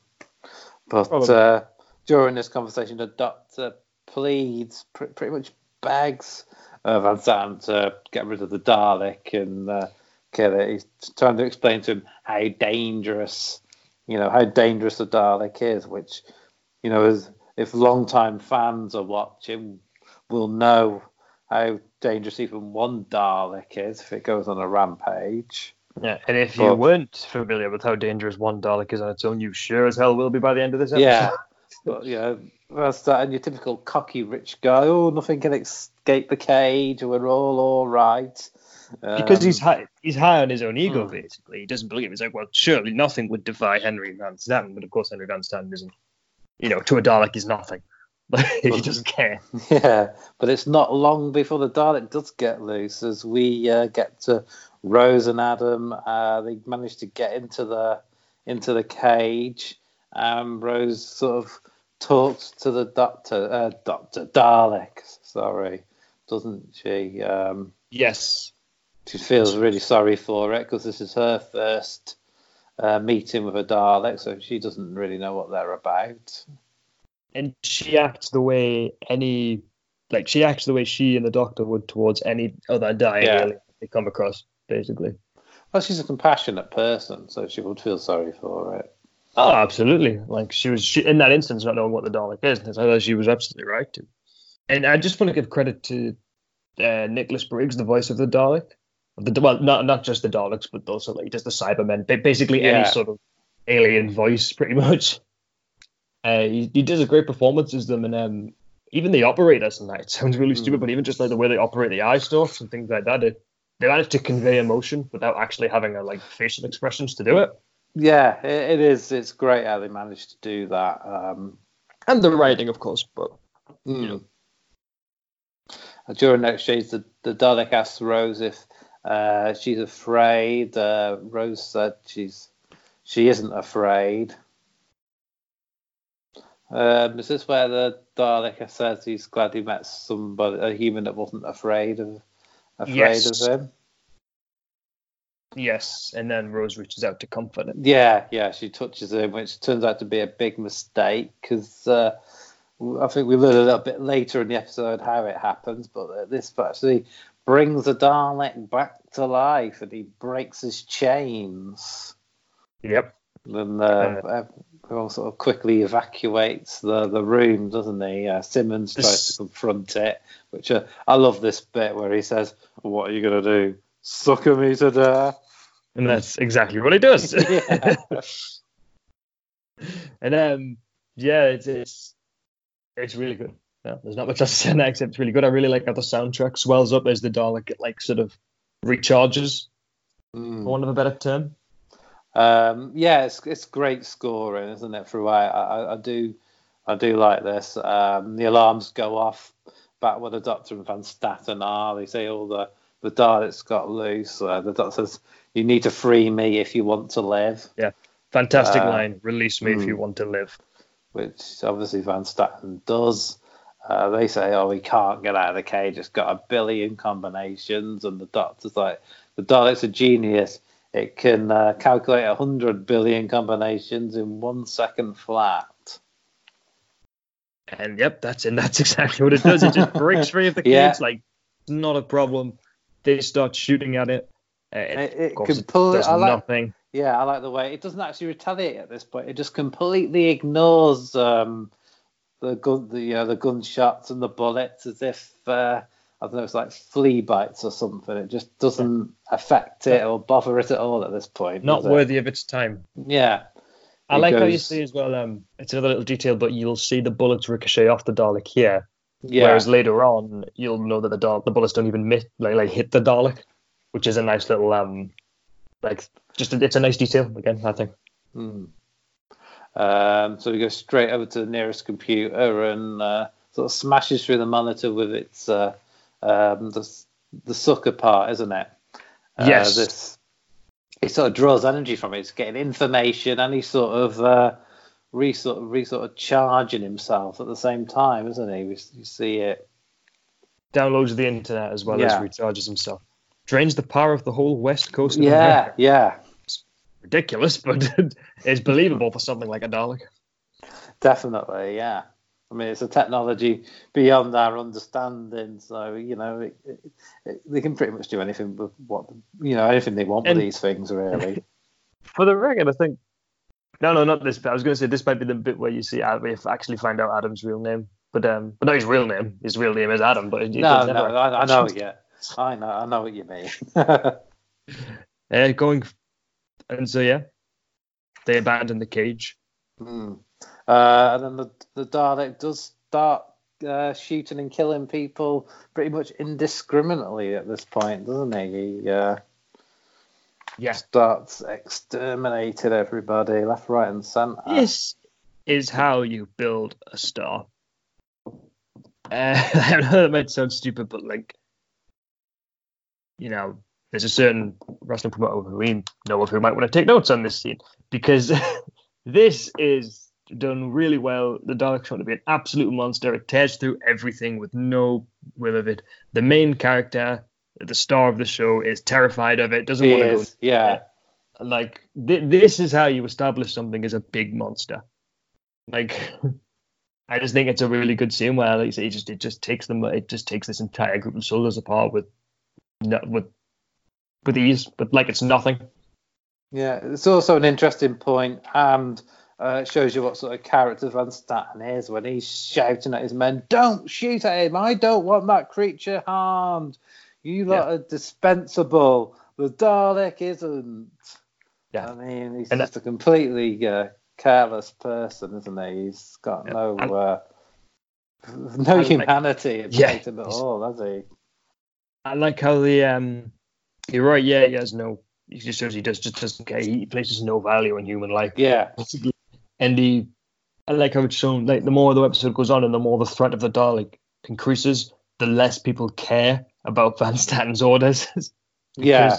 But uh, during this conversation, the doctor pleads, pr- pretty much begs uh, Van Statten to get rid of the Dalek and uh, kill it. He's trying to explain to him how dangerous, you know, how dangerous the Dalek is. Which, you know, is if long-time fans are watching, will know how dangerous even one Dalek is if it goes on a rampage. Yeah, and if you weren't familiar with how dangerous one Dalek is on its own, you sure as hell will be by the end of this episode. Yeah, but you know, that's that, and your typical cocky rich guy. Oh, nothing can escape the cage. We're all all right. because Um, he's high, he's high on his own ego. Hmm. Basically, he doesn't believe. It. He's like, well, surely nothing would defy Henry Van Statten, but of course Henry Van Statten isn't. You know, to a Dalek, he's nothing. But he doesn't care. Yeah, but it's not long before the Dalek does get loose as we uh, get to Rose and Adam. Uh, they manage to get into the into the cage. Um, Rose sort of talks to the doctor, uh, Doctor Dalek. Sorry, doesn't she? Um, Yes. she feels really sorry for it because this is her first uh, meeting with a Dalek, so she doesn't really know what they're about. and she acts the way any like she acts the way she and the doctor would towards any other dying Yeah. alien they come across basically Well, she's a compassionate person, so she would feel sorry for it. Oh absolutely like she was she, in that instance not knowing what the dalek is I thought she was absolutely right to and i just want to give credit to uh, nicholas briggs the voice of the dalek the, well not not just the daleks but also like just the cybermen basically Yeah. any sort of alien voice pretty much uh, he, he does a great performance as them and um even the operators and that it sounds really stupid, Mm. but even just like the way they operate the eye stuff and things like that, it, they manage to convey emotion without actually having a, like facial expressions to do it. Yeah, it, it is. It's great how they managed to do that. Um, And the writing, of course, but mm. During the exchange, the, the Dalek asks Rose if uh, she's afraid. Uh, Rose said she's she isn't afraid. Um, is this where the Dalek says he's glad he met somebody, a human that wasn't afraid of afraid Yes. of him? Yes. And then Rose reaches out to comfort him. Yeah, yeah, she touches him, which turns out to be a big mistake because uh, I think we learn a little bit later in the episode how it happens, but uh, this actually brings the Dalek back to life and he breaks his chains. Yep. And uh, everyone sort of quickly evacuates the, the room, doesn't he? Uh, Simmons tries to confront it, which uh, I love this bit where he says, What are you going to do? Sucker me to death? And that's exactly what he does. And um, yeah, it's it's it's really good. Yeah, there's not much else to say on that except it's really good. I really like how the soundtrack swells up as the Dalek like sort of recharges, Mm. for want of a better term. Um, yeah, it's it's great scoring, isn't it? Throughout, I, I, I do I do like this. Um, the alarms go off back where the Doctor and Van Statten are. They say all the the Daleks got loose. Uh, the Doctor says, "You need to free me if you want to live," Yeah, Fantastic Uh, line. Release me if hmm. you want to live. which obviously Van Statten does. Uh, they say, "Oh, we can't get out of the cage. It's got a billion combinations," and the Doctor's like, "The Dalek's a genius. It can uh, calculate a hundred billion combinations in one second flat." And yep, that's and that's exactly what it does. It just breaks free of the cage, Yeah. like not a problem. They start shooting at it. It, It, it of course, can it pull. does like, nothing. yeah, I like the way it doesn't actually retaliate at this point. It just completely ignores um, the gun, the uh, the gunshots and the bullets, as if uh, I don't know, it's like flea bites or something. It just doesn't affect it or bother it at all at this point. Not worthy of its time. Yeah, I It like how you see as well. Um, it's another little detail, but you'll see the bullets ricochet off the Dalek here. Yeah, Whereas later on, you'll know that the Dalek, the bullets don't even mit, like, like hit the Dalek, which is a nice little um, like just a, it's a nice detail again. I think. Hmm. Um, so we go straight over to the nearest computer and uh, sort of smashes through the monitor with its uh, um, the the sucker part, isn't it? Uh, Yes. This it sort of draws energy from it. It's getting information any sort of uh, re sort of re sort of charging himself at the same time, isn't he? We, you see it. Downloads the internet as well Yeah. as recharges himself. Drains the power of the whole west coast. Of Yeah, America. yeah, ridiculous, but it's believable for something like a Dalek. definitely, yeah. I mean, it's a technology beyond our understanding. So you know, it, it, it, they can pretty much do anything with what you know, anything they want And- with these things, really. For the record, I think. No, no, not this bit. I was going to say this might be the bit where you see we actually find out Adam's real name. but um, but not his real name. His real name is Adam. But no, no, I, I know. Yeah, I know. I know what you mean. uh, going, and so yeah, they abandon the cage. Mm. Uh, and then the the Dalek does start uh, shooting and killing people pretty much indiscriminately at this point, doesn't he? He uh, yeah. starts exterminating everybody left, right, and centre. This is how you build a star. Uh, I know that might sound stupid, but like, you know, there's a certain wrestling promoter who we know of who might want to take notes on this scene because this is done really well. The Dalek's trying to be an absolute monster. It tears through everything with no will of it. The main character, the star of the show, is terrified of it. Doesn't He want to is, yeah. Like th- this is how you establish something as a big monster. Like I just think it's a really good scene where, like it just it just takes them. It just takes this entire group of soldiers apart with no, with with ease, but like it's nothing. Yeah, it's also an interesting point and uh, it shows you what sort of character Van Statten is when he's shouting at his men, Don't shoot at him. I don't want that creature harmed. You lot Yeah. are dispensable. The Dalek isn't. Yeah. I mean, he's And just a completely uh, careless person, isn't he? He's got Yeah. no And- uh, no like- humanity about Yeah, him at all, has he? I like how the um. You're right. Yeah, he has no. He just shows he does just doesn't care. He places no value in human life. Yeah. And the I like how it's shown like the more the episode goes on and the more the threat of the Dalek increases, the less people care about Van Statten's orders. Yeah.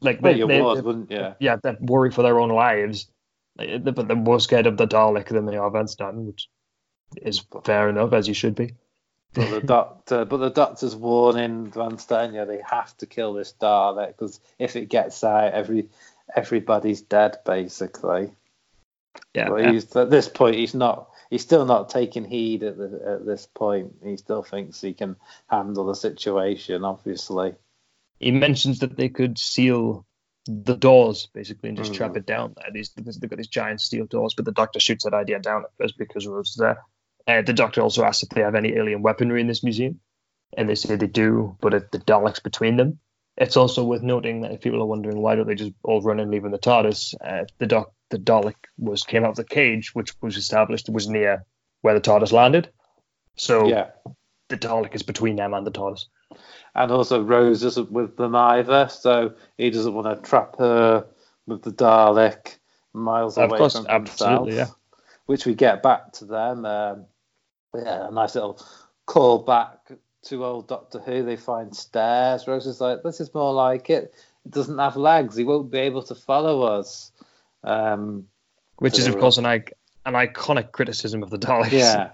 Like they, they- would, they- wouldn't yeah, they worry for their own lives. Like, but they're more scared of the Dalek than they are Van Statten, which is fair enough, as you should be. But the doctor, but the doctor's warning Van Statten, yeah, they have to kill this Dalek because if it gets out, every everybody's dead basically. Yeah, But yeah. he's at this point, he's not. He's still not taking heed at, the, at this point. He still thinks he can handle the situation. Obviously, he mentions that they could seal the doors basically and just Mhm. trap it down there. These they've got these giant steel doors, but the doctor shoots that idea down at first because Rose is there. Uh, the doctor also asks if they have any alien weaponry in this museum, and they say they do, but it, the Daleks between them. It's also worth noting that if people are wondering why don't they just all run and leave in the TARDIS, uh, the doc the Dalek was came out of the cage, which was established was near where the TARDIS landed. So yeah. the Dalek is between them and the TARDIS. And also, Rose isn't with them either, so he doesn't want to trap her with the Dalek miles away course, from himself. yeah. Which we get back to them. Um, yeah, a nice little call back to old Doctor Who. They find stairs. Rose is like, this is more like it. It doesn't have legs. He won't be able to follow us. Um, which is of course an, an iconic criticism of the Daleks. yeah.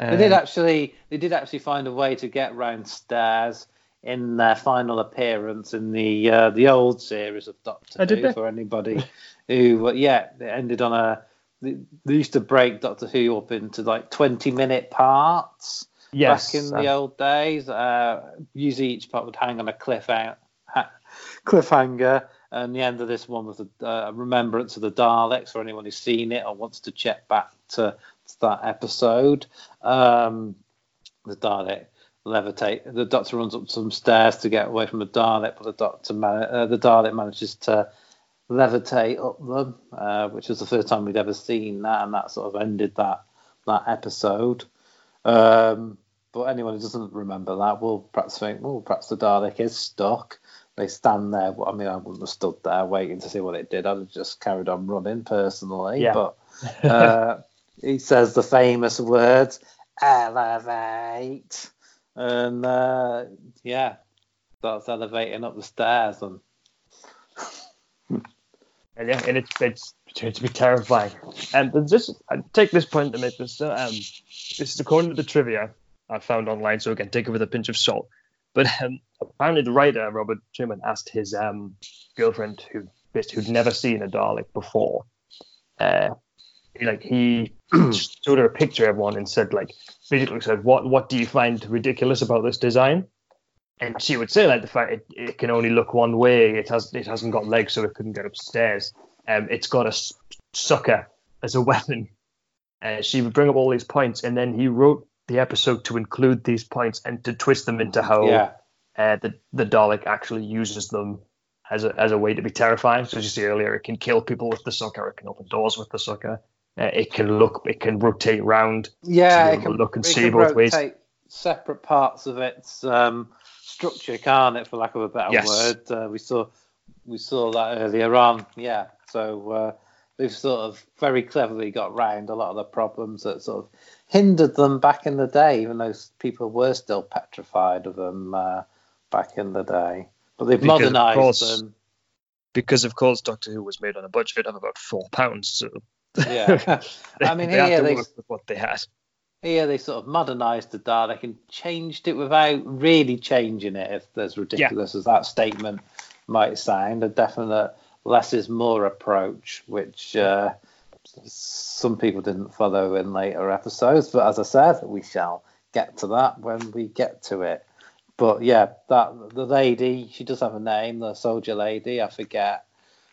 Um, They did actually. They did actually find a way to get round stairs in their final appearance in the uh, the old series of Doctor Oh, did Who. they? For anybody who, uh, yeah, it ended on a. They, they used to break Doctor Who up into like twenty minute parts yes, back in the uh, old days. Uh, usually each part would hang on a cliff out, ha- cliffhanger. And the end of this one was a uh, remembrance of the Daleks for anyone who's seen it or wants to check back to, to that episode. Um, the Dalek levitate. The Doctor runs up some stairs to get away from the Dalek, but the Doctor man- uh, the Dalek manages to levitate up them, uh, which was the first time we'd ever seen that, and that sort of ended that that episode. Um, but anyone who doesn't remember that will perhaps think, well, perhaps the Dalek is stuck. They stand there. I mean, I wouldn't have stood there waiting to see what it did. I'd have just carried on running personally. Yeah. But uh, he says the famous words, elevate. And uh, yeah, starts elevating up the stairs. And and yeah, and it's it's to be terrifying. And just I take this point to make this. uh, Um, this is according to the trivia I found online, so again, take it with a pinch of salt. But um, apparently, the writer Robert Shearman asked his um, girlfriend, who who'd never seen a Dalek before, uh, like he showed her a picture of one and said like basically said what what do you find ridiculous about this design? And she would say like the fact it, it can only look one way. It has it hasn't got legs, so it couldn't get upstairs. Um, it's got a sucker as a weapon. Uh, she would bring up all these points, and then he wrote the episode to include these points and to twist them into how Yeah. uh, the the Dalek actually uses them as a as a way to be terrifying. So as you see earlier, it can kill people with the sucker, it can open doors with the sucker, uh, it can look, it can rotate round. Yeah, it can look and see both ways. separate parts of its um, structure, can't it? For lack of a better Yes. word, uh, we saw we saw that earlier on. Yeah, so uh, they've sort of very cleverly got round a lot of the problems that sort of hindered them back in the day, even though people were still petrified of them uh, back in the day. But they've Because, modernised course, them. Because of course, Doctor Who was made on a budget of about four pounds, so Yeah, they, I mean they here they what they had. Here they sort of modernised the Dalek and changed it without really changing it. If as ridiculous as that statement might sound, a definite less is more approach, which uh, some people didn't follow in later episodes. But as I said, we shall get to that when we get to it. But yeah, that the lady, she does have a name, the soldier lady. I forget.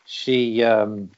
She um,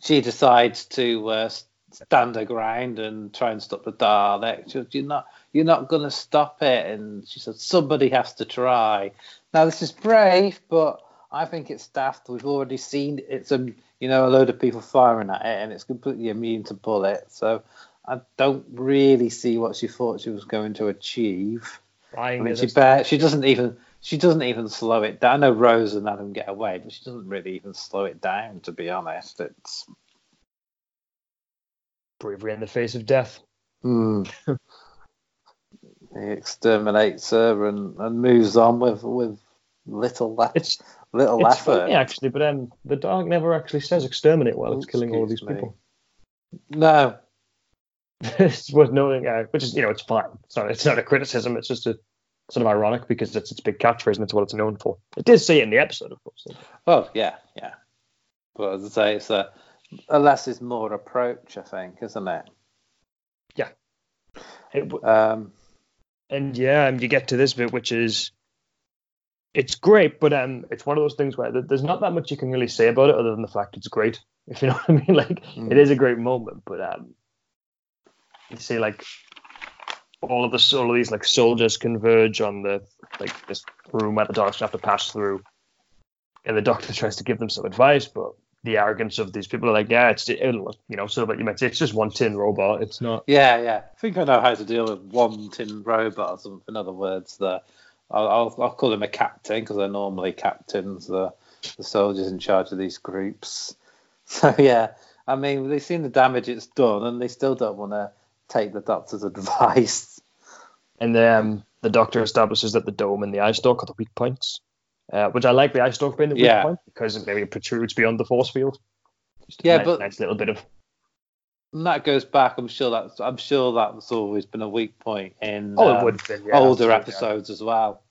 she decides to uh, stand her ground and try and stop the Dalek. "You're not, you're not going to stop it." And she said, "Somebody has to try." Now this is brave, but I think it's daft. We've already seen it's a, you know, a load of people firing at it, and it's completely immune to bullets. So I don't really see what she thought she was going to achieve. I mean, she bear, she doesn't even she doesn't even slow it down. I know Rose and Adam get away, but she doesn't really even slow it down. To be honest, it's bravery in the face of death. Hmm. he exterminates her and, and moves on with with little le- It's little it's effort. funny actually, but um, the Dalek never actually says exterminate while it's Oh, killing all of these me. people. No, it's worth noting, uh, which is you know it's fine. It's not it's not a criticism. It's just a sort of ironic because it's its big catchphrase and it's what it's known for. It did say it in the episode, of course. well, yeah, yeah. But as I say, it's a, a less is more approach, I think, isn't it? It w- Um, and yeah, and you get to this bit, which is it's great, but um, it's one of those things where there's not that much you can really say about it other than the fact it's great. If you know what I mean, like Mm. it is a great moment, but um, you see like all of the all of these like soldiers converge on the like this room where the Daleks have to pass through, and the Doctor tries to give them some advice, but the arrogance of these people are like, yeah, it's you know, sort of like you might say, it's just one tin robot. It's not. yeah, yeah. I think I know how to deal with one tin robot or something. In other words, the I'll, I'll, I'll call him a captain because they're normally captains, the, the soldiers in charge of these groups. So yeah, I mean they've seen the damage it's done, and they still don't want to take the doctor's advice. And then um, the Doctor establishes that the dome and the eye stalk are the weak points, uh, which I like the eye stalk being the weak Yeah. point because it maybe protrudes beyond the force field. Just Yeah, nice, but- nice little bit of And that goes back. I'm sure that's I'm sure that's always been a weak point in oh, it um, would have been yeah, older absolutely, episodes as well.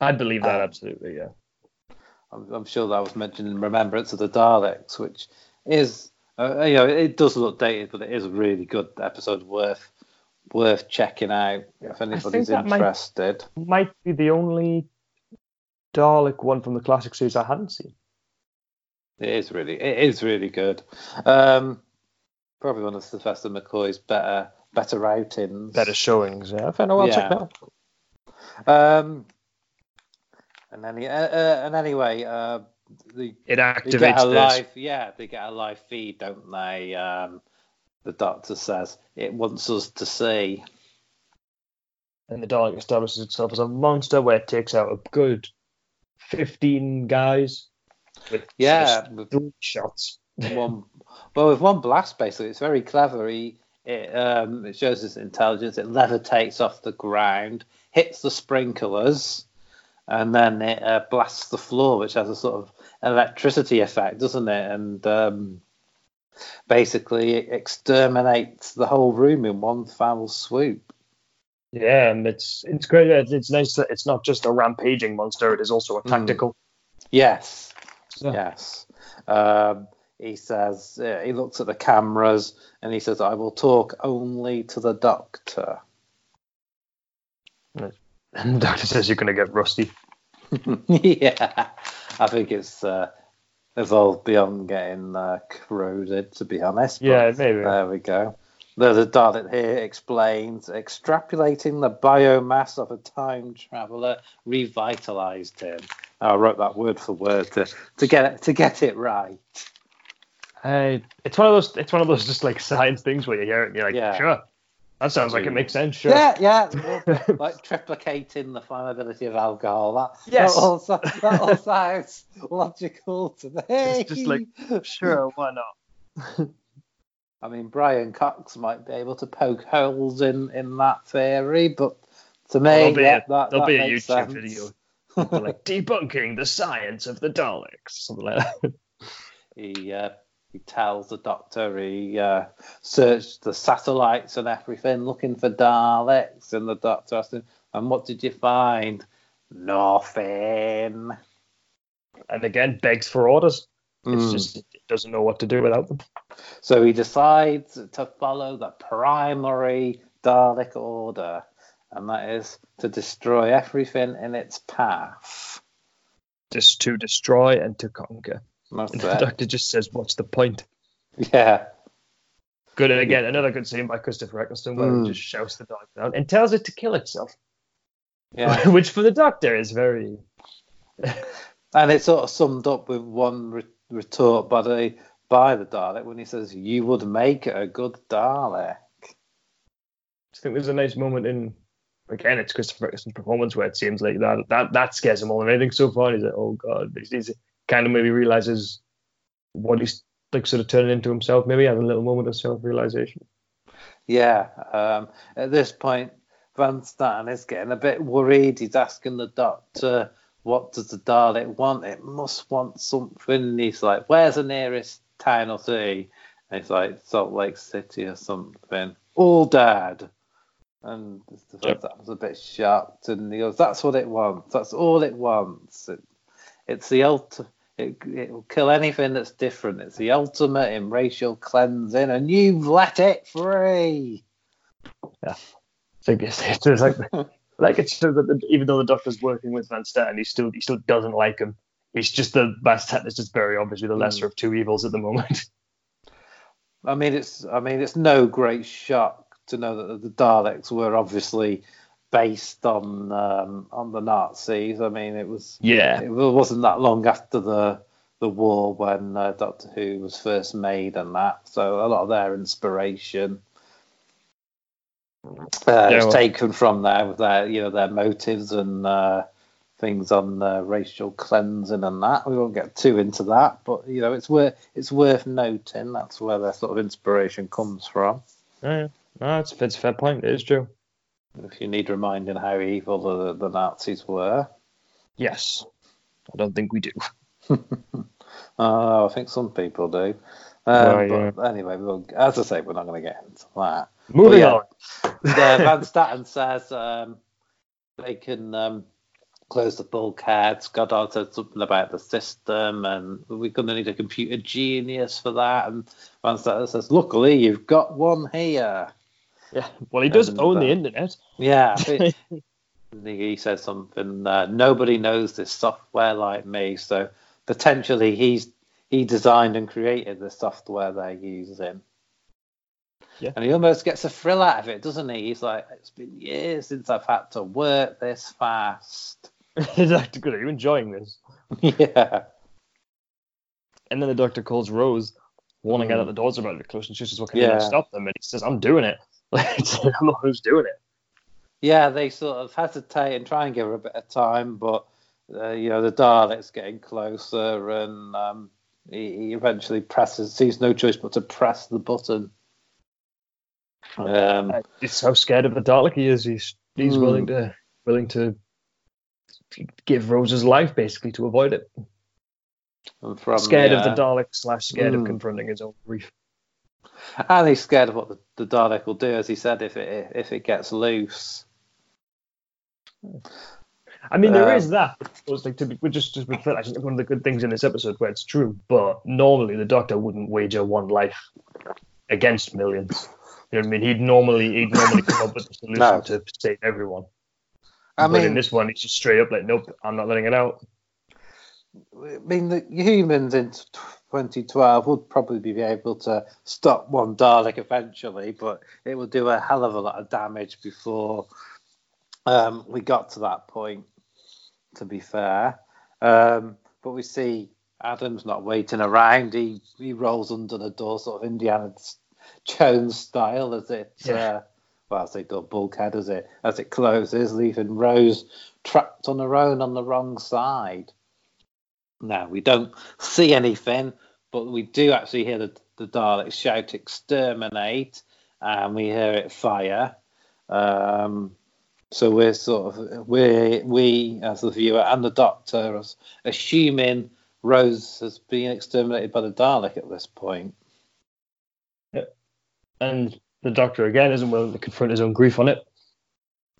I'd believe that Um, absolutely, yeah. I'm, I'm sure that was mentioned in Remembrance of the Daleks, which is uh, you know it does look dated, but it is a really good episode worth worth checking out if anybody's that might- interested. Might be the only Dalek one from the classic series I hadn't seen. It is really it is really good. Um, probably one of Sylvester McCoy's better better outings. Better showings, yeah. Fair enough, I'll check that out. Um, and any uh, uh, and anyway, uh, the It They get activates a this. yeah, they get a live feed, don't they? Um, the doctor says it wants us to see. and the Dalek establishes itself as a monster where it takes out a good 15 guys with Yeah, with three shots. one, well, with one blast, basically, it's very clever. He, it, um, it shows his intelligence. It levitates off the ground, hits the sprinklers, and then it uh, blasts the floor, which has a sort of electricity effect, doesn't it? And um, basically, it exterminates the whole room in one foul swoop. Yeah, and it's it's great. It's, nice that it's not just a rampaging monster; it is also a Mm. tactical. Yes. So- Yes. Um, he says, uh, he looks at the cameras and he says, I will talk only to the doctor. And the doctor says you're going to get rusty. yeah. I think it's uh, evolved beyond getting uh, corroded, to be honest. Yeah, maybe. There we go. The, the Dalek here explains extrapolating the biomass of a time traveler revitalized him. I wrote that word for word to, to get it to get it right. Uh, it's one of those. It's one of those just like science things where you hear it and you're like, Yeah. sure, that sounds like it makes sense. Sure. Yeah, yeah. like triplicating the flammability of alcohol. That, Yes. that, all, that all sounds logical to me. It's just like, Sure, why not? I mean, Brian Cox might be able to poke holes in, in that theory, but to me, There'll be yeah, a, that, there'll that be a YouTube sense. video like debunking the science of the Daleks, something like that. He uh, he tells the doctor he uh, searched the satellites and everything looking for Daleks, and the doctor asked him, "And what did you find?" Nothing. and again, begs for orders. It's Mm. just it doesn't know what to do without them. So he decides to follow the primary Dalek order, and that is to destroy everything in its path. Just to destroy and to conquer. And the doctor just says, "What's the point?" Yeah. Good, and again, another good scene by Christopher Eccleston where Mm. he just shouts the dog down and tells it to kill itself, Yeah. which for the doctor is very. And it's sort of summed up with one re- retort by the by the Dalek when he says, "You would make a good Dalek." I think there's a nice moment in again it's Christopher Eccleston's performance where it seems like that that that scares him more than anything so far. He's like, oh god, he's, he's kind of maybe realizes what he's like sort of turning into himself. Maybe has a little moment of self realization. Yeah. Um, at this point, Van Statten is getting a bit worried. He's asking the doctor, "What does the Dalek want? It must want something." And he's like, "Where's the nearest town or city?" And he's like, "Salt Lake City or something." All dead. And Yep. that was a bit shocked, and he goes, "That's what it wants. That's all it wants. It, it's the ultimate. It, it will kill anything that's different. It's the ultimate in racial cleansing, and you've let it free." So I guess it's like like it's so that even though the doctor's working with Van Statten, he still he still doesn't like him. He's just the Van Statten is just very obviously the hmm. lesser of two evils at the moment. I mean, it's I mean, it's no great shock to know that the Daleks were obviously based on um, on the Nazis. I mean, it was Yeah. it wasn't that long after the the war when uh, Doctor Who was first made and that. So a lot of their inspiration uh, Yeah, is well- taken from there with their you know their motives and uh, things on uh, racial cleansing and that. We won't get too into that, but you know it's worth it's worth noting that's where their sort of inspiration comes from. Yeah. No, it's, it's a fair point. It is true. If you need reminding how evil the, the Nazis were. Yes. I don't think we do. Oh, I think some people do. Um, Well, yeah. But anyway, we'll, as I say, we're not going to get into that. Moving yeah. on. Yeah, Van Statten says um, they can um, close the bulkheads. Goddard said something about the system, and we're going to need a computer genius for that. And Van Statten says, "Luckily, you've got one here." Yeah. Well, he does And, own uh, the internet. Yeah. He, he said something. Uh, Nobody knows this software like me, so potentially he's he designed and created the software they're using. Yeah. And he almost gets a thrill out of it, doesn't he? He's like, it's been years since I've had to work this fast. He's like, good. Are you enjoying this? yeah. And then the doctor calls Rose, warning her Mm. that the doors are about to close, and she says, "What can you do Yeah. to stop them?" And he says, "I'm doing it." Like, it's- I'm not who's doing it. Yeah, they sort of hesitate and try and give her a bit of time, but uh, you know the Dalek's getting closer, and um, he, he eventually presses. Sees no choice but to press the button. Um, He's so scared of the Dalek he is. He's he's Mm. willing to willing to give Rose's life basically to avoid it. and from scared the, of the Dalek slash scared Mm. of confronting his own grief. And he's scared of what the, the Dalek will do, as he said, if it if it gets loose. I mean, there Um, is that. It like to be, just just reflect. I think one of the good things in this episode where it's true, but normally the Doctor wouldn't wager one life against millions. You know what I mean? He'd normally he'd normally come up with a solution No. to save everyone. I but in this one, he's just straight up like, nope, I'm not letting it out. I mean, the humans in 2012 would probably be able to stop one Dalek eventually, but it would do a hell of a lot of damage before um, we got to that point. To be fair, um, but we see Adam's not waiting around. He he rolls under the door, sort of Indiana Jones style, as it. Yeah. Uh, well, I say door bulkhead as it as it closes, leaving Rose trapped on her own on the wrong side. Now we don't see anything, but we do actually hear the, the Daleks shout "exterminate," and we hear it fire. Um, so we're sort of we we as the viewer and the Doctor are assuming Rose has been exterminated by the Dalek at this point. Yeah. And the Doctor again isn't willing to confront his own grief on it.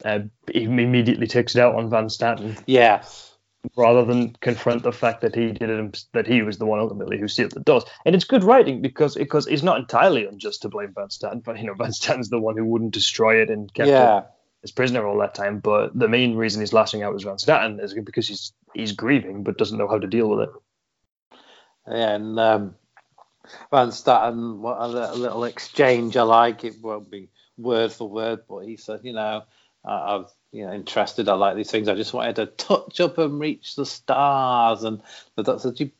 Uh, he immediately takes it out on Van Statten. Yes rather than confront the fact that he did it, that he was the one ultimately who sealed the doors. And it's good writing because because it's not entirely unjust to blame Van Statten, but you know Van Statten's the one who wouldn't destroy it and kept yeah. it as prisoner all that time. But the main reason he's lashing out is Van Statten is because he's he's grieving but doesn't know how to deal with it. Yeah, and um, Van Statten, what a little exchange I like. It won't be word for word, but he said, you know, I've you know interested. I like these things. I just wanted to touch up and reach the stars. And the doctor said, "You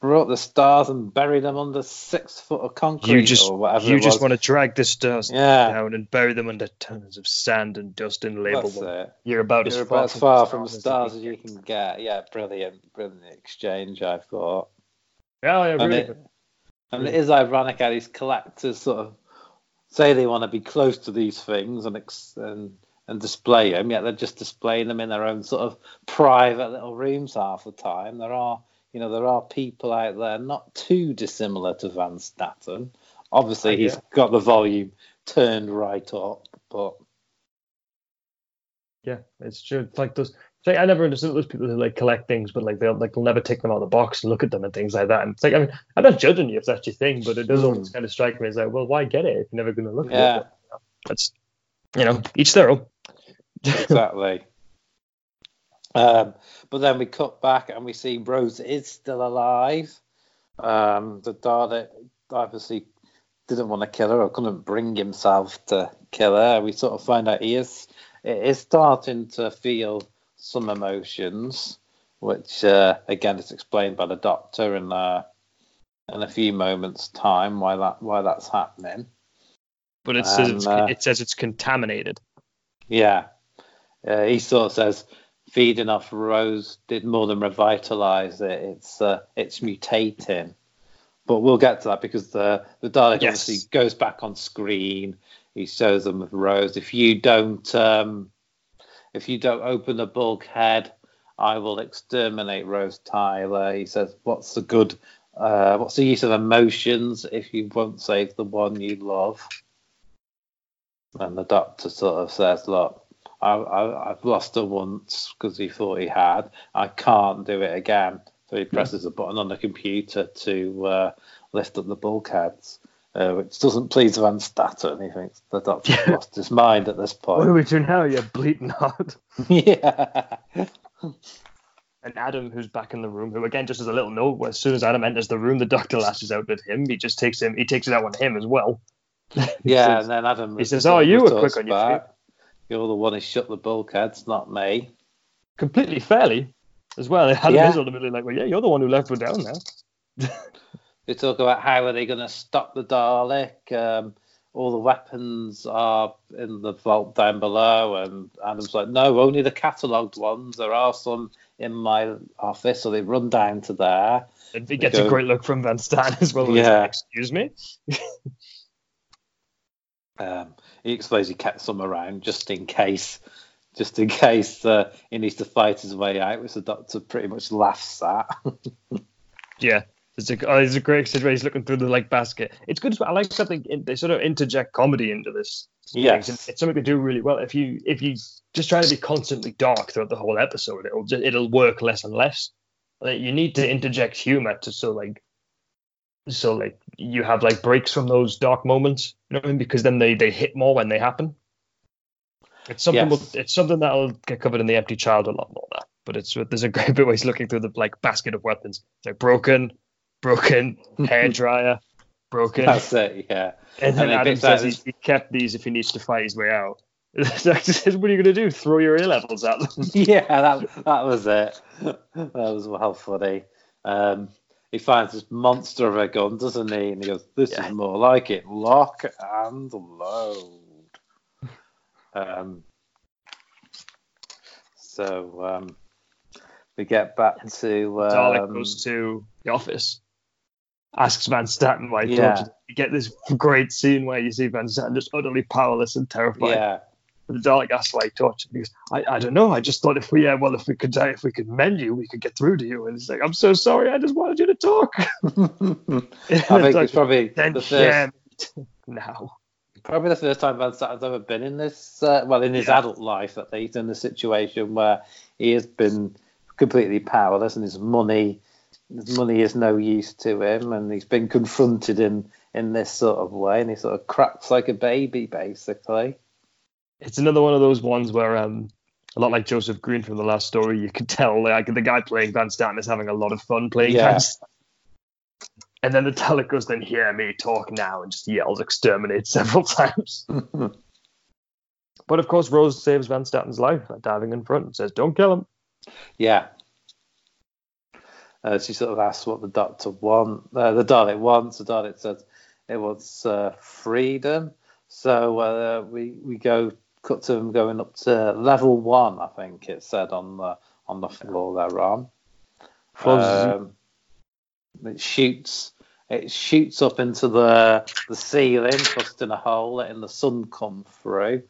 brought the stars and buried them under six foot of concrete you just, or whatever." You just want to drag the stars yeah. down and bury them under tons of sand and dust and label That's them. It. You're about You're as far, about from, far from the stars as you can get. Yeah, brilliant, brilliant exchange. I thought. Yeah, yeah, really. And it, and it is ironic how these collectors sort of say they want to be close to these things and, ex- and and display them, yet they're just displaying them in their own sort of private little rooms half the time. There are, you know, there are people out there not too dissimilar to Van Statten. Obviously, he's got the volume turned right up, but yeah, it's true. It's like those. Like, I never understood those people who like collect things, but like they'll like they'll never take them out of the box and look at them and things like that. And it's like I mean, I'm not judging you if that's your thing, but it does mm. always kind of strike me as like, well, why get it if you're never going to look yeah. at it? That's you know, each their own exactly. Um, but then we cut back and we see Rose is still alive. Um, the Dalek obviously didn't want to kill her or couldn't bring himself to kill her. We sort of find out he is is starting to feel some emotions, which uh, again is explained by the Doctor in uh, in a few moments' time why that why that's happening. But it says it's, uh, it says it's contaminated. Yeah, uh, he sort of says feeding off Rose did more than revitalize it. It's uh, it's mutating. But we'll get to that because the the Dalek yes. obviously goes back on screen. He shows them with Rose. If you don't um, if you don't open the bulkhead, I will exterminate Rose Tyler. He says, "What's the good? Uh, what's the use of emotions if you won't save the one you love?" And the Doctor sort of says, "Look, I, have lost her once because he thought he had. I can't do it again. So he presses a button on the computer to uh, lift up the bulkheads, uh, which doesn't please Van Statten. He thinks the doctor's yeah. lost his mind at this point. What are we doing now? You're bleeding hard. yeah. And Adam, who's back in the room, who again just as a little note, as soon as Adam enters the room, the doctor lashes out at him. He just takes him, he takes it out on him as well. Yeah, says, and then Adam. He says, "Oh, you were quick on your feet." You're the one who shut the bulkheads, not me. Completely fairly, as well. Adam yeah. is ultimately like, well, yeah, you're the one who left her down now. they talk about how are they going to stop the Dalek. Um, all the weapons are in the vault down below, and Adam's like, no, only the catalogued ones. There are some in my office, so they run down to there. And he gets go, a great look from Van Statten as well. Yeah. Excuse me. um, he explains he kept some around just in case, just in case uh, he needs to fight his way out, which the doctor pretty much laughs at. yeah. It's a, oh, it's a great situation. He's looking through the like basket. It's good. I like something in, they sort of interject comedy into this. Yes, it's something they do really well. If you if you just try to be constantly dark throughout the whole episode, it'll just, it'll work less and less. Like, you need to interject humor to so like so like you have like breaks from those dark moments, you know what I mean? Because then they they hit more when they happen. It's something yes. it's something that'll get covered in the Empty Child a lot more. That but it's there's a great bit where he's looking through the like basket of weapons. It's like broken, broken, hair dryer, broken. That's it, yeah. And then And Adam says his- he, kept these if he needs to fight his way out. Says, "What are you going to do? Throw your A levels at them?" yeah, that that was it. That was well funny. Um, he finds this monster of a gun, doesn't he? And he goes, "This Yeah. is more like it. Lock and load." Um, so um, we get back to Dalek um, goes to the office, asks Van Statten why he Yeah. You get this great scene where you see Van Statten just utterly powerless and terrified. yeah, The Dalek why he tortured him. He goes, I, I don't know. I just thought if we, uh, well, if we could, uh, if we could mend you, we could get through to you. And he's like, I'm so sorry. I just wanted you to talk. I think it's probably the first, now. probably the first time Van Statten's ever been in this, uh, well, in his Yeah. adult life that he's in a situation where he has been completely powerless and his money, his money is no use to him, and he's been confronted in in this sort of way, and he sort of cracks like a baby, basically. It's another one of those ones where, um, a lot like Joseph Green from the last story, you could tell like the guy playing Van Statten is having a lot of fun playing Yeah. Van Statten. And then the Dalek goes, then hear me talk now, and just yells exterminate several times. But of course, Rose saves Van Statten's life by diving in front and says, "Don't kill him." Yeah. Uh, she sort of asks what the doctor want, uh, the Dalek wants. The Dalek says it wants uh, freedom. So uh, we we go cut to them going up to level one. I think it said on the on the floor they're on. Um, it shoots it shoots up into the the ceiling, busting a hole, letting the sun come through,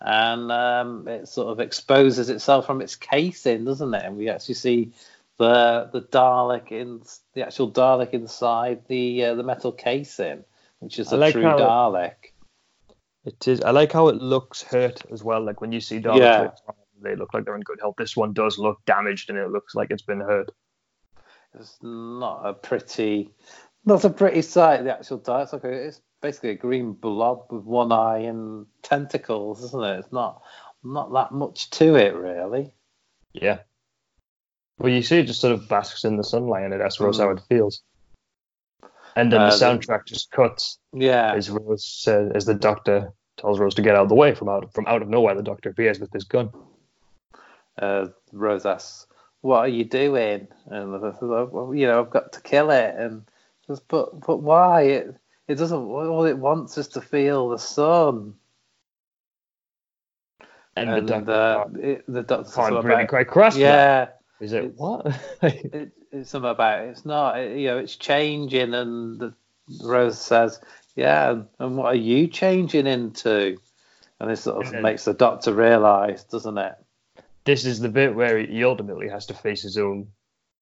and um, it sort of exposes itself from its casing, doesn't it? And we actually see the the Dalek in the actual Dalek inside the uh, the metal casing, which is I a like true how- Dalek. It is. I like how it looks hurt as well. Like when you see Daleks, Yeah. they look like they're in good health. This one does look damaged, and it looks like it's been hurt. It's not a pretty, not a pretty sight. The actual Dalek. It's like a, it's basically a green blob with one eye and tentacles, isn't it? It's not not that much to it really. Yeah. Well, you see, it just sort of basks in the sunlight, and it asks Rose how Mm. it feels. And then Uh, the the- soundtrack just cuts Yeah. as Rose says, as the Doctor tells Rose to get out of the way from out from out of nowhere. The Doctor appears with his gun. uh, Rose asks, "What are you doing?" And the says, well, you know, I've got to kill it. And says, "But, but why? It, it doesn't. All it wants is to feel the sun." And, And, the Doctor uh, it, the doctor says can't something really about, quite grasp "Yeah, Is it It's- what? it, it's something about it. it's not. It, you know, it's changing." And the, Rose says, "Yeah, and, and what are you changing into?" And this sort of then- makes the doctor realise, doesn't it? this is the bit where he ultimately has to face his own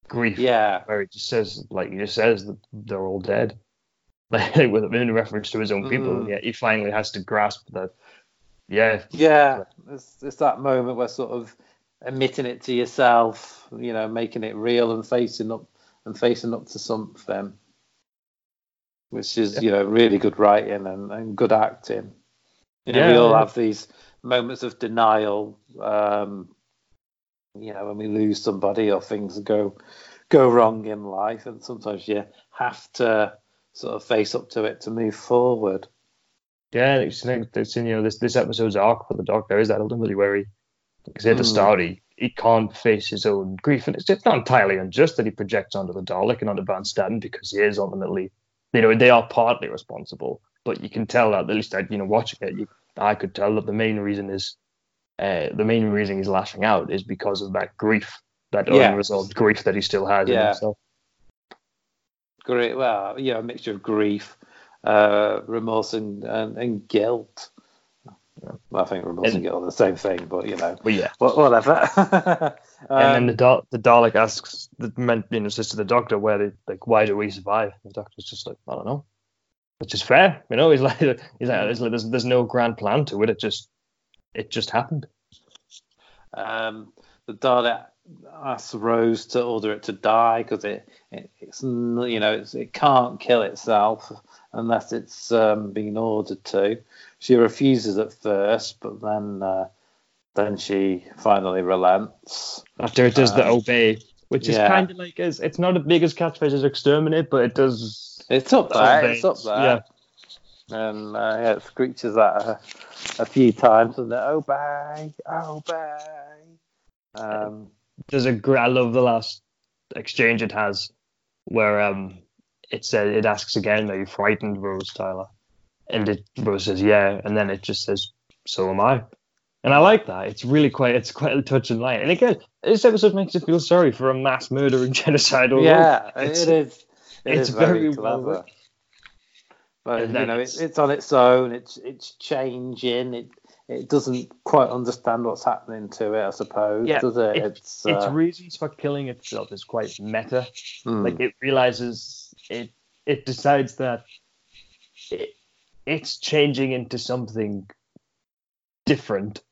grief. Yeah, Where he just says, like he just says that they're all dead, like with in reference to his own people. Mm. Yet he finally has to grasp that. Yeah, Yeah, it's, it's that moment where sort of admitting it to yourself, you know, making it real and facing up and facing up to something, which is Yeah. you know really good writing and, and good acting. You know, we all yeah. have these moments of denial, um, you know, when we lose somebody or things go go wrong in life, and sometimes you have to sort of face up to it to move forward. Yeah, it's, it's you know this this episode's arc for the Doctor is that ultimately where he, because at the Mm. start he, he can't face his own grief, and it's, it's not entirely unjust that he projects onto the Dalek and onto Van Statten because he is ultimately, you know, they are partly responsible, but you can tell that at least I, you know watching it, you, I could tell that the main reason is, uh, the main reason he's lashing out is because of that grief, that Yeah. unresolved grief that he still has in himself. Great, well, yeah, a mixture of grief, uh, remorse, and, and, and guilt. I think and, And- guilt are the same thing, but you know, But yeah, wha- whatever. and then Um, the the Dalek asks the men, you know, says to the Doctor, "Where they like, why do we survive?" And the Doctor's just like, "I don't know," which is fair, you know. He's like, he's like, he's like there's, there's no grand plan to it. It just, it just happened. um, the Dalek asks Rose to order it to die because it, it it's you know it's, it can't kill itself unless it's um, being ordered to. She refuses at first, but then uh, then she finally relents. After it does the Um, obey, which is kind of like as it's not as big as catchphrase as exterminate, but it does. It's up there. obey. It's up there. Yeah, And uh, yeah, it screeches that a, a few times, and then obey, obey. Um, there's a great. I love the last exchange it has, where um, it says it asks again, "Are you frightened, Rose Tyler?" And it Rose says, "Yeah," and then it just says, "So am I." And I like that. It's really quite. It's quite a touching line. And again, this episode makes you feel sorry for a mass murdering genocidal. yeah, It's- it is. It it's is very, very clever. written. But And you know, it's- it's, it's on its own. It's it's changing. It it doesn't quite understand what's happening to it. I suppose, Yeah, does it? it- it's its uh, reasons for killing itself is quite meta. hmm. Like it realizes it it decides that it, it's changing into something different,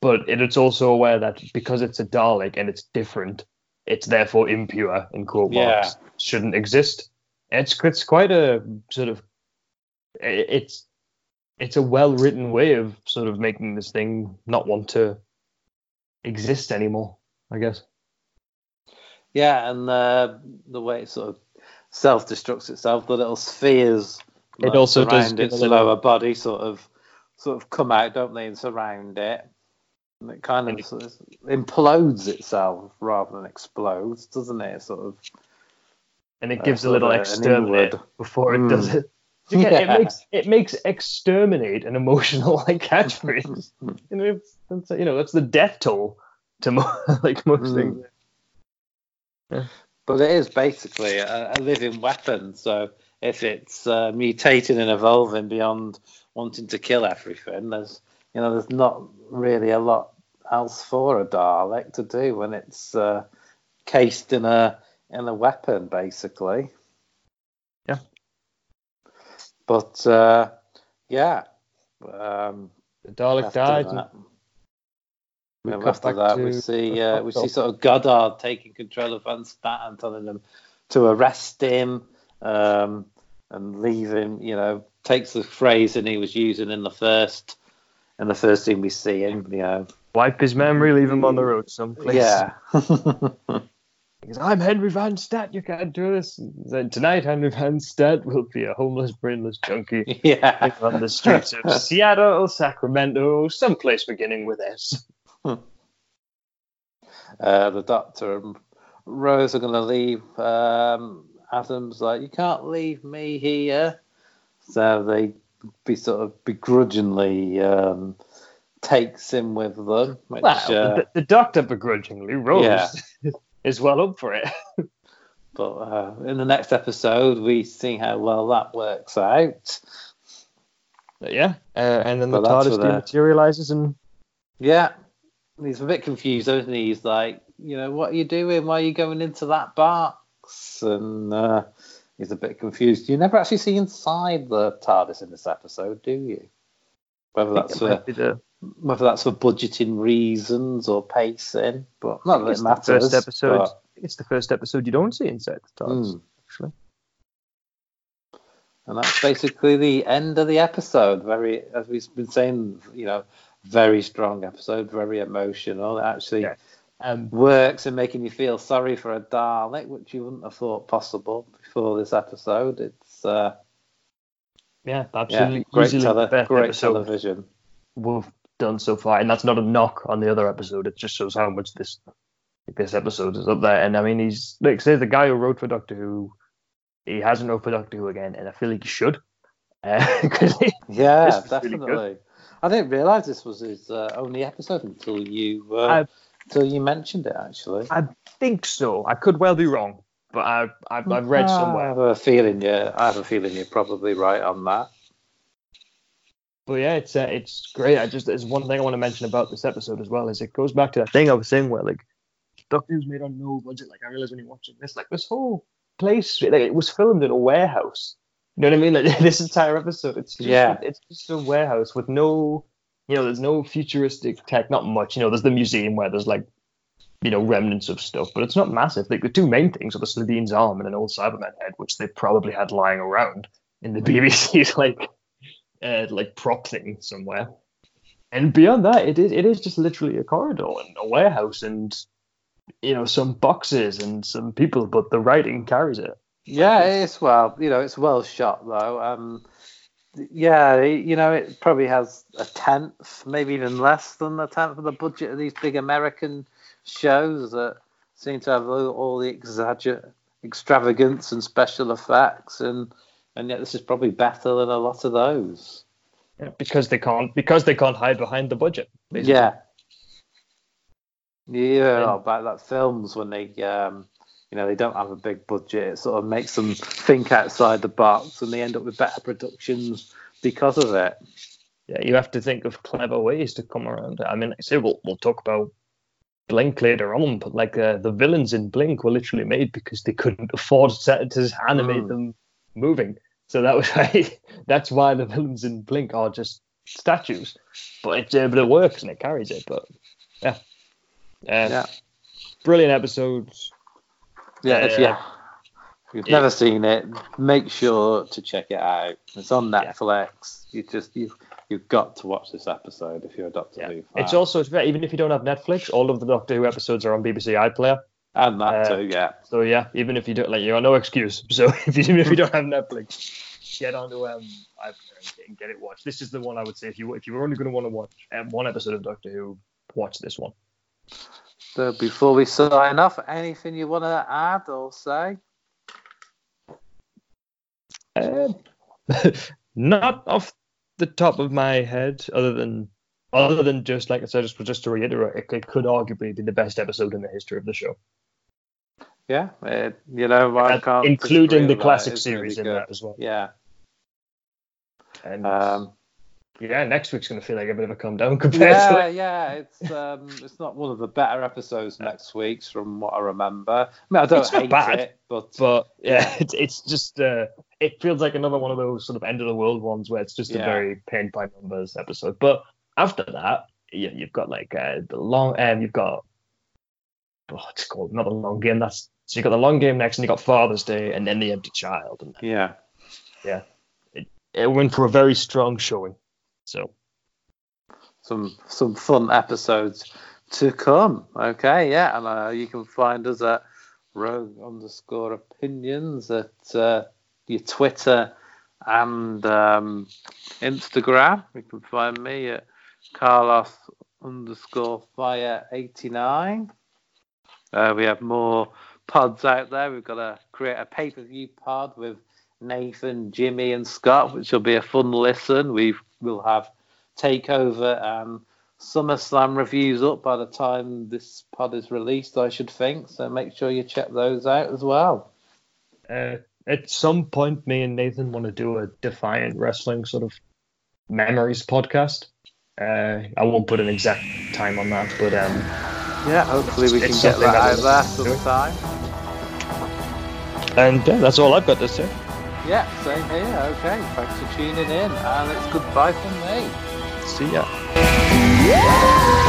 but it, it's also aware that because it's a Dalek and it's different, it's therefore impure in quote Yeah. shouldn't exist. It's it's quite a sort of it's it's a well written way of sort of making this thing not want to exist anymore. I guess. Yeah, and uh, the way it sort of self-destructs itself, the little spheres It also does its a little- lower body, sort of, sort of come out, don't they, and surround it. And it kind of sort of implodes itself rather than explodes, doesn't it? Sort of. and it Uh, gives a little exterminate before it Mm. does it. Get- Yeah. It makes it makes exterminate an emotional like catchphrase. you know, it's, that's, you know that's the death toll to mo- like most Mm. things. But it is basically a, a living weapon. So if it's uh, mutating and evolving beyond wanting to kill everything, there's you know there's not really a lot else for a Dalek to do when it's uh, cased in a in a weapon, basically. Yeah. But uh, yeah. Um, The Dalek died. that- we after that, we see uh, we see sort of Goddard taking control of Van Statten and telling them to arrest him um, and leave him. You know, takes the phrasing he was using in the first in the first thing we see him. You know, wipe his memory, leave him on the road someplace. yeah, Because I'm Henry Van Statten, you can't do this. Then tonight, Henry Van Statten will be a homeless, brainless junkie yeah. on the streets of Seattle, Sacramento, someplace beginning with S. Uh, the Doctor and Rose are going to leave. Um, Adam's like, you can't leave me here. So they be sort of begrudgingly um, takes him with them. Which, Well, uh, the, the doctor begrudgingly, Rose Yeah. is well up for it. but uh, in the next episode, we see how well that works out. But yeah, uh, and then But the TARDIS dematerializes and Yeah, he's a bit confused, isn't he? He's like, you know, what are you doing? Why are you going into that box? And uh, he's a bit confused. You never actually see inside the TARDIS in this episode, do you? Whether that's for the, whether that's for budgeting reasons or pacing, but not that it's it the matters. first episode. but- It's the first episode you don't see inside the TARDIS, Hmm. actually. And that's basically the end of the episode. Very, as we've been saying, you know, very strong episode, very emotional. Actually Yeah. Um, works in making you feel sorry for a Dalek, which you wouldn't have thought possible before this episode. It's uh, yeah, yeah, absolutely great, tele- great television. we've done so far, and that's not a knock on the other episode. It just shows how much this this episode is up there. And I mean, he's like say the guy who wrote for Doctor Who, he hasn't wrote for Doctor Who again, and I feel like he should. Because he, Yeah, was really definitely. I didn't realise this was his uh, only episode until you uh, I- until you mentioned it. Actually, I think so. I could well be wrong, but I, I've, I've read I somewhere. have a feeling you. I have a feeling you're probably right on that. But yeah, it's uh, it's great. I just there's one thing I want to mention about this episode as well is it goes back to that thing I was saying where like Doctor Who's made on no budget. Like I realized when you're watching this, like this whole place, like, it was filmed in a warehouse. You know what I mean? Like this entire episode, it's just, Yeah. it's just a warehouse with no, you know, there's no futuristic tech, not much. You know, there's the museum where there's like, you know, remnants of stuff, but it's not massive. Like the two main things are the Slitheen's arm and an old Cyberman head, which they probably had lying around in the BBC's like, uh, like prop thing somewhere. and beyond that, it is it is just literally a corridor and a warehouse and you know some boxes and some people, but the writing carries it. Yeah, it's well, you know, it's well shot though. Um, yeah, you know, it probably has a tenth, maybe even less than a tenth of the budget of these big American shows that seem to have all, the exagger- extravagance and special effects, and and yet this is probably better than a lot of those. Yeah, because they can't because they can't hide behind the budget. Basically. Yeah. Yeah, about that films when they um, you know they don't have a big budget. It sort of makes them think outside the box and they end up with better productions because of it. Yeah you have to think of clever ways to come around it. I mean i say we'll, we'll talk about blink later on but like uh, the villains in blink were literally made because they couldn't afford to, to animate mm. them moving. So that was why that's why the villains in blink are just statues. But it, uh, but it works and it carries it but yeah. Uh, yeah. brilliant episodes yeah, if you if you've never seen it, make sure to check it out. It's on Netflix. You just you you've got to watch this episode if you're a Doctor yeah. Who fan. It's also even if you don't have Netflix, all of the Doctor Who episodes are on BBC iPlayer. And that uh, too, yeah. So yeah, even if you don't like, you got no excuse. So if you, even if you don't have Netflix, get onto um iPlayer and get it watched. This is the one I would say if you if you were only going to want to watch um, one episode of Doctor Who, watch this one. So before we sign off, anything you want to add or say? Uh, not off the top of my head, other than other than just like I said, just just to reiterate, it, it could arguably be the best episode in the history of the show. Yeah, it, you know, I can't including the classic series really in that as well. Yeah, and um, yeah, next week's going to feel like a bit of a come down compared yeah, to it. Yeah, it's um, it's not one of the better episodes next week's from what I remember. I mean, I don't it's hate bad, it, but but yeah, it's it's just uh, it feels like another one of those sort of end of the world ones where it's just yeah. a very paint by numbers episode. But after that, yeah, you've got like uh, the long, um, you've got oh, it's called another long game. That's so you got the long game next, and you got Father's Day, and then the Empty Child. And, yeah, yeah, it, it went for a very strong showing. So some some fun episodes to come. Okay, yeah, and uh, you can find us at rogue underscore opinions at uh, your Twitter and um, Instagram. You can find me at Carlos underscore fire 89. Uh, we have more pods out there. We've got to create a pay per view pod with Nathan, Jimmy, and Scott, which will be a fun listen. We will have Takeover and SummerSlam reviews up by the time this pod is released, I should think. So make sure you check those out as well. Uh, at some point, me and Nathan want to do a Defiant Wrestling sort of memories podcast. Uh, I won't put an exact time on that, but um, yeah, hopefully we can get that out there sometime. And yeah, that's all I've got to say. Yeah, same here. Okay, thanks for tuning in, and it's goodbye from me. See ya.